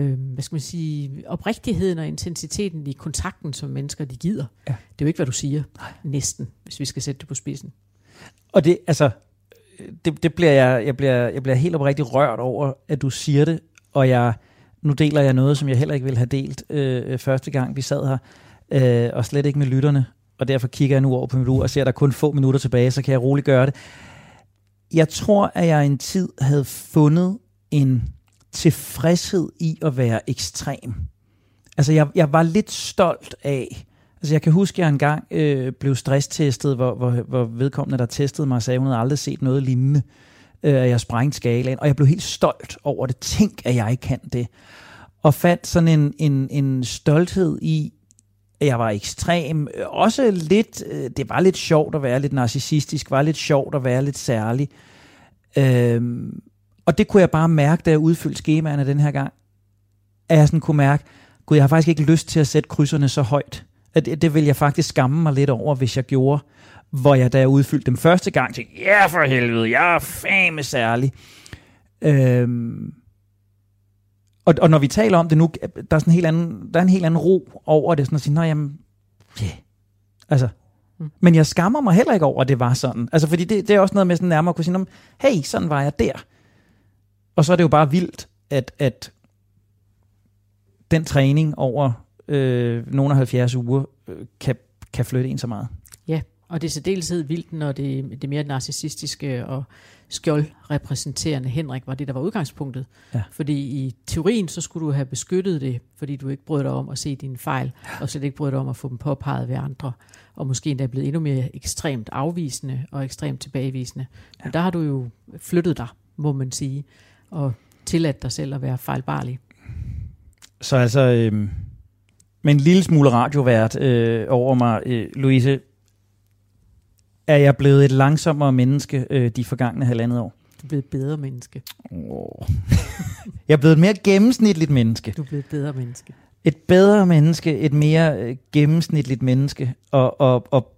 øh, hvad skal man sige, oprigtigheden og intensiteten i kontakten, som mennesker de gider. Ja. Det er jo ikke, hvad du siger, Nej. næsten, hvis vi skal sætte det på spidsen. Og det, altså, det, det bliver jeg, jeg, bliver, jeg bliver helt oprigtigt rørt over, at du siger det, og jeg, nu deler jeg noget, som jeg heller ikke ville have delt øh, første gang, vi sad her, øh, og slet ikke med lytterne, og derfor kigger jeg nu over på mit ur og ser, at der er kun få minutter tilbage, så kan jeg roligt gøre det. Jeg tror, at jeg en tid havde fundet en tilfredshed i at være ekstrem. Altså, jeg, jeg var lidt stolt af, altså jeg kan huske, at jeg engang øh, blev stresstestet, hvor, hvor, hvor vedkommende, der testede mig, sagde, at hun havde aldrig set noget lignende. Øh, jeg sprængte skalaen, og jeg blev helt stolt over det. Tænk, at jeg kan det. Og fandt sådan en, en, en stolthed i, at jeg var ekstrem. Også lidt, øh, det var lidt sjovt at være lidt narcissistisk, var lidt sjovt at være lidt særlig. Øh, og det kunne jeg bare mærke, da jeg udfyldte skemaerne den her gang. At jeg sådan kunne mærke, gud, jeg har faktisk ikke lyst til at sætte krydserne så højt. At det, det vil jeg faktisk skamme mig lidt over, hvis jeg gjorde. Hvor jeg, da jeg udfyldte dem første gang, tænkte, ja for helvede, jeg er fame særlig. Øhm, og, og når vi taler om det nu, der er, sådan en helt anden, der er en helt anden ro over det, sådan at sige, nej, jamen, yeah. altså, mm. men jeg skammer mig heller ikke over, at det var sådan. Altså, fordi det, det er også noget med sådan nærmere at kunne sige, hey, sådan var jeg der. Og så er det jo bare vildt, at, at den træning over øh, nogle af 70 uger øh, kan, kan flytte en så meget. Ja, og det er særdeleshed vildt, når det, det mere narcissistiske og skjoldrepræsenterende Henrik var det, der var udgangspunktet. Ja. Fordi i teorien, så skulle du have beskyttet det, fordi du ikke brød dig om at se dine fejl, ja. og slet ikke brød dig om at få dem påpeget ved andre, og måske endda blevet endnu mere ekstremt afvisende og ekstremt tilbagevisende. Ja. Men der har du jo flyttet dig, må man sige, og tilladt dig selv at være fejlbarlig. Så altså, øh, med en lille smule radiovært øh, over mig, øh, Louise, er jeg blevet et langsommere menneske øh, de forgangne halvandet år. Du er blevet et bedre menneske. Oh. (laughs) jeg er blevet et mere gennemsnitligt menneske. Du er blevet et bedre menneske. Et bedre menneske, et mere øh, gennemsnitligt menneske. Og, og, og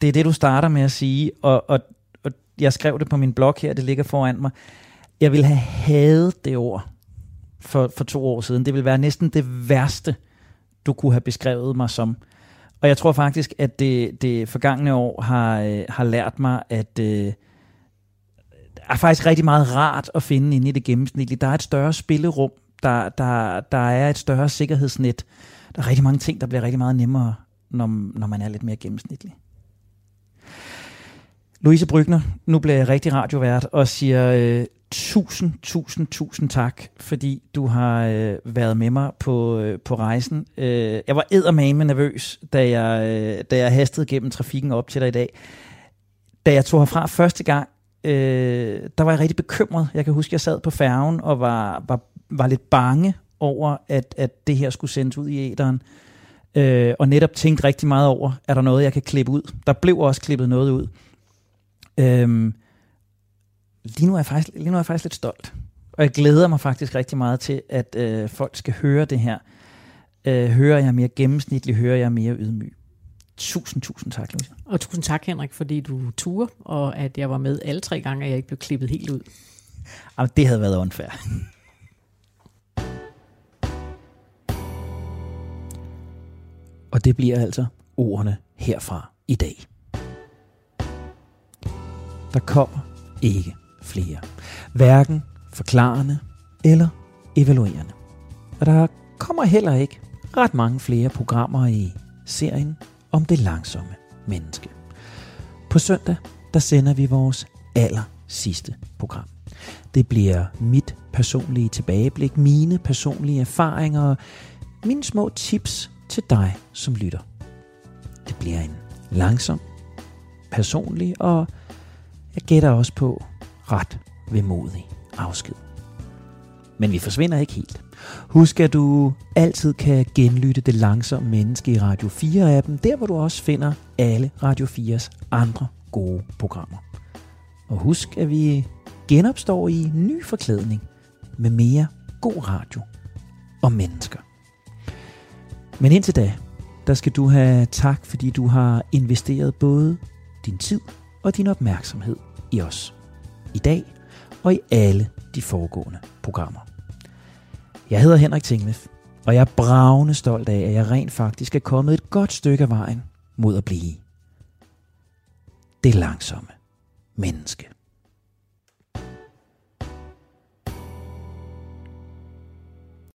det er det, du starter med at sige. Og, og, og jeg skrev det på min blog her, det ligger foran mig. Jeg vil have hadet det ord for, for to år siden. Det vil være næsten det værste, du kunne have beskrevet mig som. Og jeg tror faktisk, at det, det forgangne år har, øh, har lært mig, at øh, er faktisk rigtig meget rart at finde inde i det gennemsnitlige. Der er et større spillerum. Der, der, der er et større sikkerhedsnet. Der er rigtig mange ting, der bliver rigtig meget nemmere, når, når man er lidt mere gennemsnitlig. Louise Brygner, nu bliver jeg rigtig radiovært og siger øh, tusind, tusind, tusind tak, fordi du har øh, været med mig på, øh, på rejsen. Øh, jeg var eddermame nervøs, da jeg, øh, da jeg hastede gennem trafikken op til dig i dag. Da jeg tog herfra første gang, øh, der var jeg rigtig bekymret. Jeg kan huske, jeg sad på færgen og var, var, var lidt bange over, at, at det her skulle sendes ud i æderen. Øh, og netop tænkte rigtig meget over, er der noget, jeg kan klippe ud? Der blev også klippet noget ud. Øh, lige nu er jeg faktisk, lige nu er jeg faktisk lidt stolt. Og jeg glæder mig faktisk rigtig meget til, at øh, folk skal høre det her. Øh, hører jeg mere gennemsnitligt, hører jeg mere ydmyg. Tusind, tusind tak, Louise. Og tusind tak, Henrik, fordi du turde, og at jeg var med alle tre gange, og jeg ikke blev klippet helt ud. Jamen, det havde været unfair. og det bliver altså ordene herfra i dag. Der kommer ikke flere. Hverken forklarende eller evaluerende. Og der kommer heller ikke ret mange flere programmer i serien om det langsomme menneske. På søndag, der sender vi vores aller sidste program. Det bliver mit personlige tilbageblik, mine personlige erfaringer og mine små tips til dig, som lytter. Det bliver en langsom, personlig og jeg gætter også på ret vemodig afsked. Men vi forsvinder ikke helt. Husk, at du altid kan genlytte det langsomme menneske i Radio 4-appen, der hvor du også finder alle Radio 4's andre gode programmer. Og husk, at vi genopstår i ny forklædning med mere god radio og mennesker. Men indtil da, der skal du have tak, fordi du har investeret både din tid og din opmærksomhed i os. I dag og i alle de foregående programmer. Jeg hedder Henrik Tinglef, og jeg er bravende stolt af, at jeg rent faktisk er kommet et godt stykke af vejen mod at blive det langsomme menneske.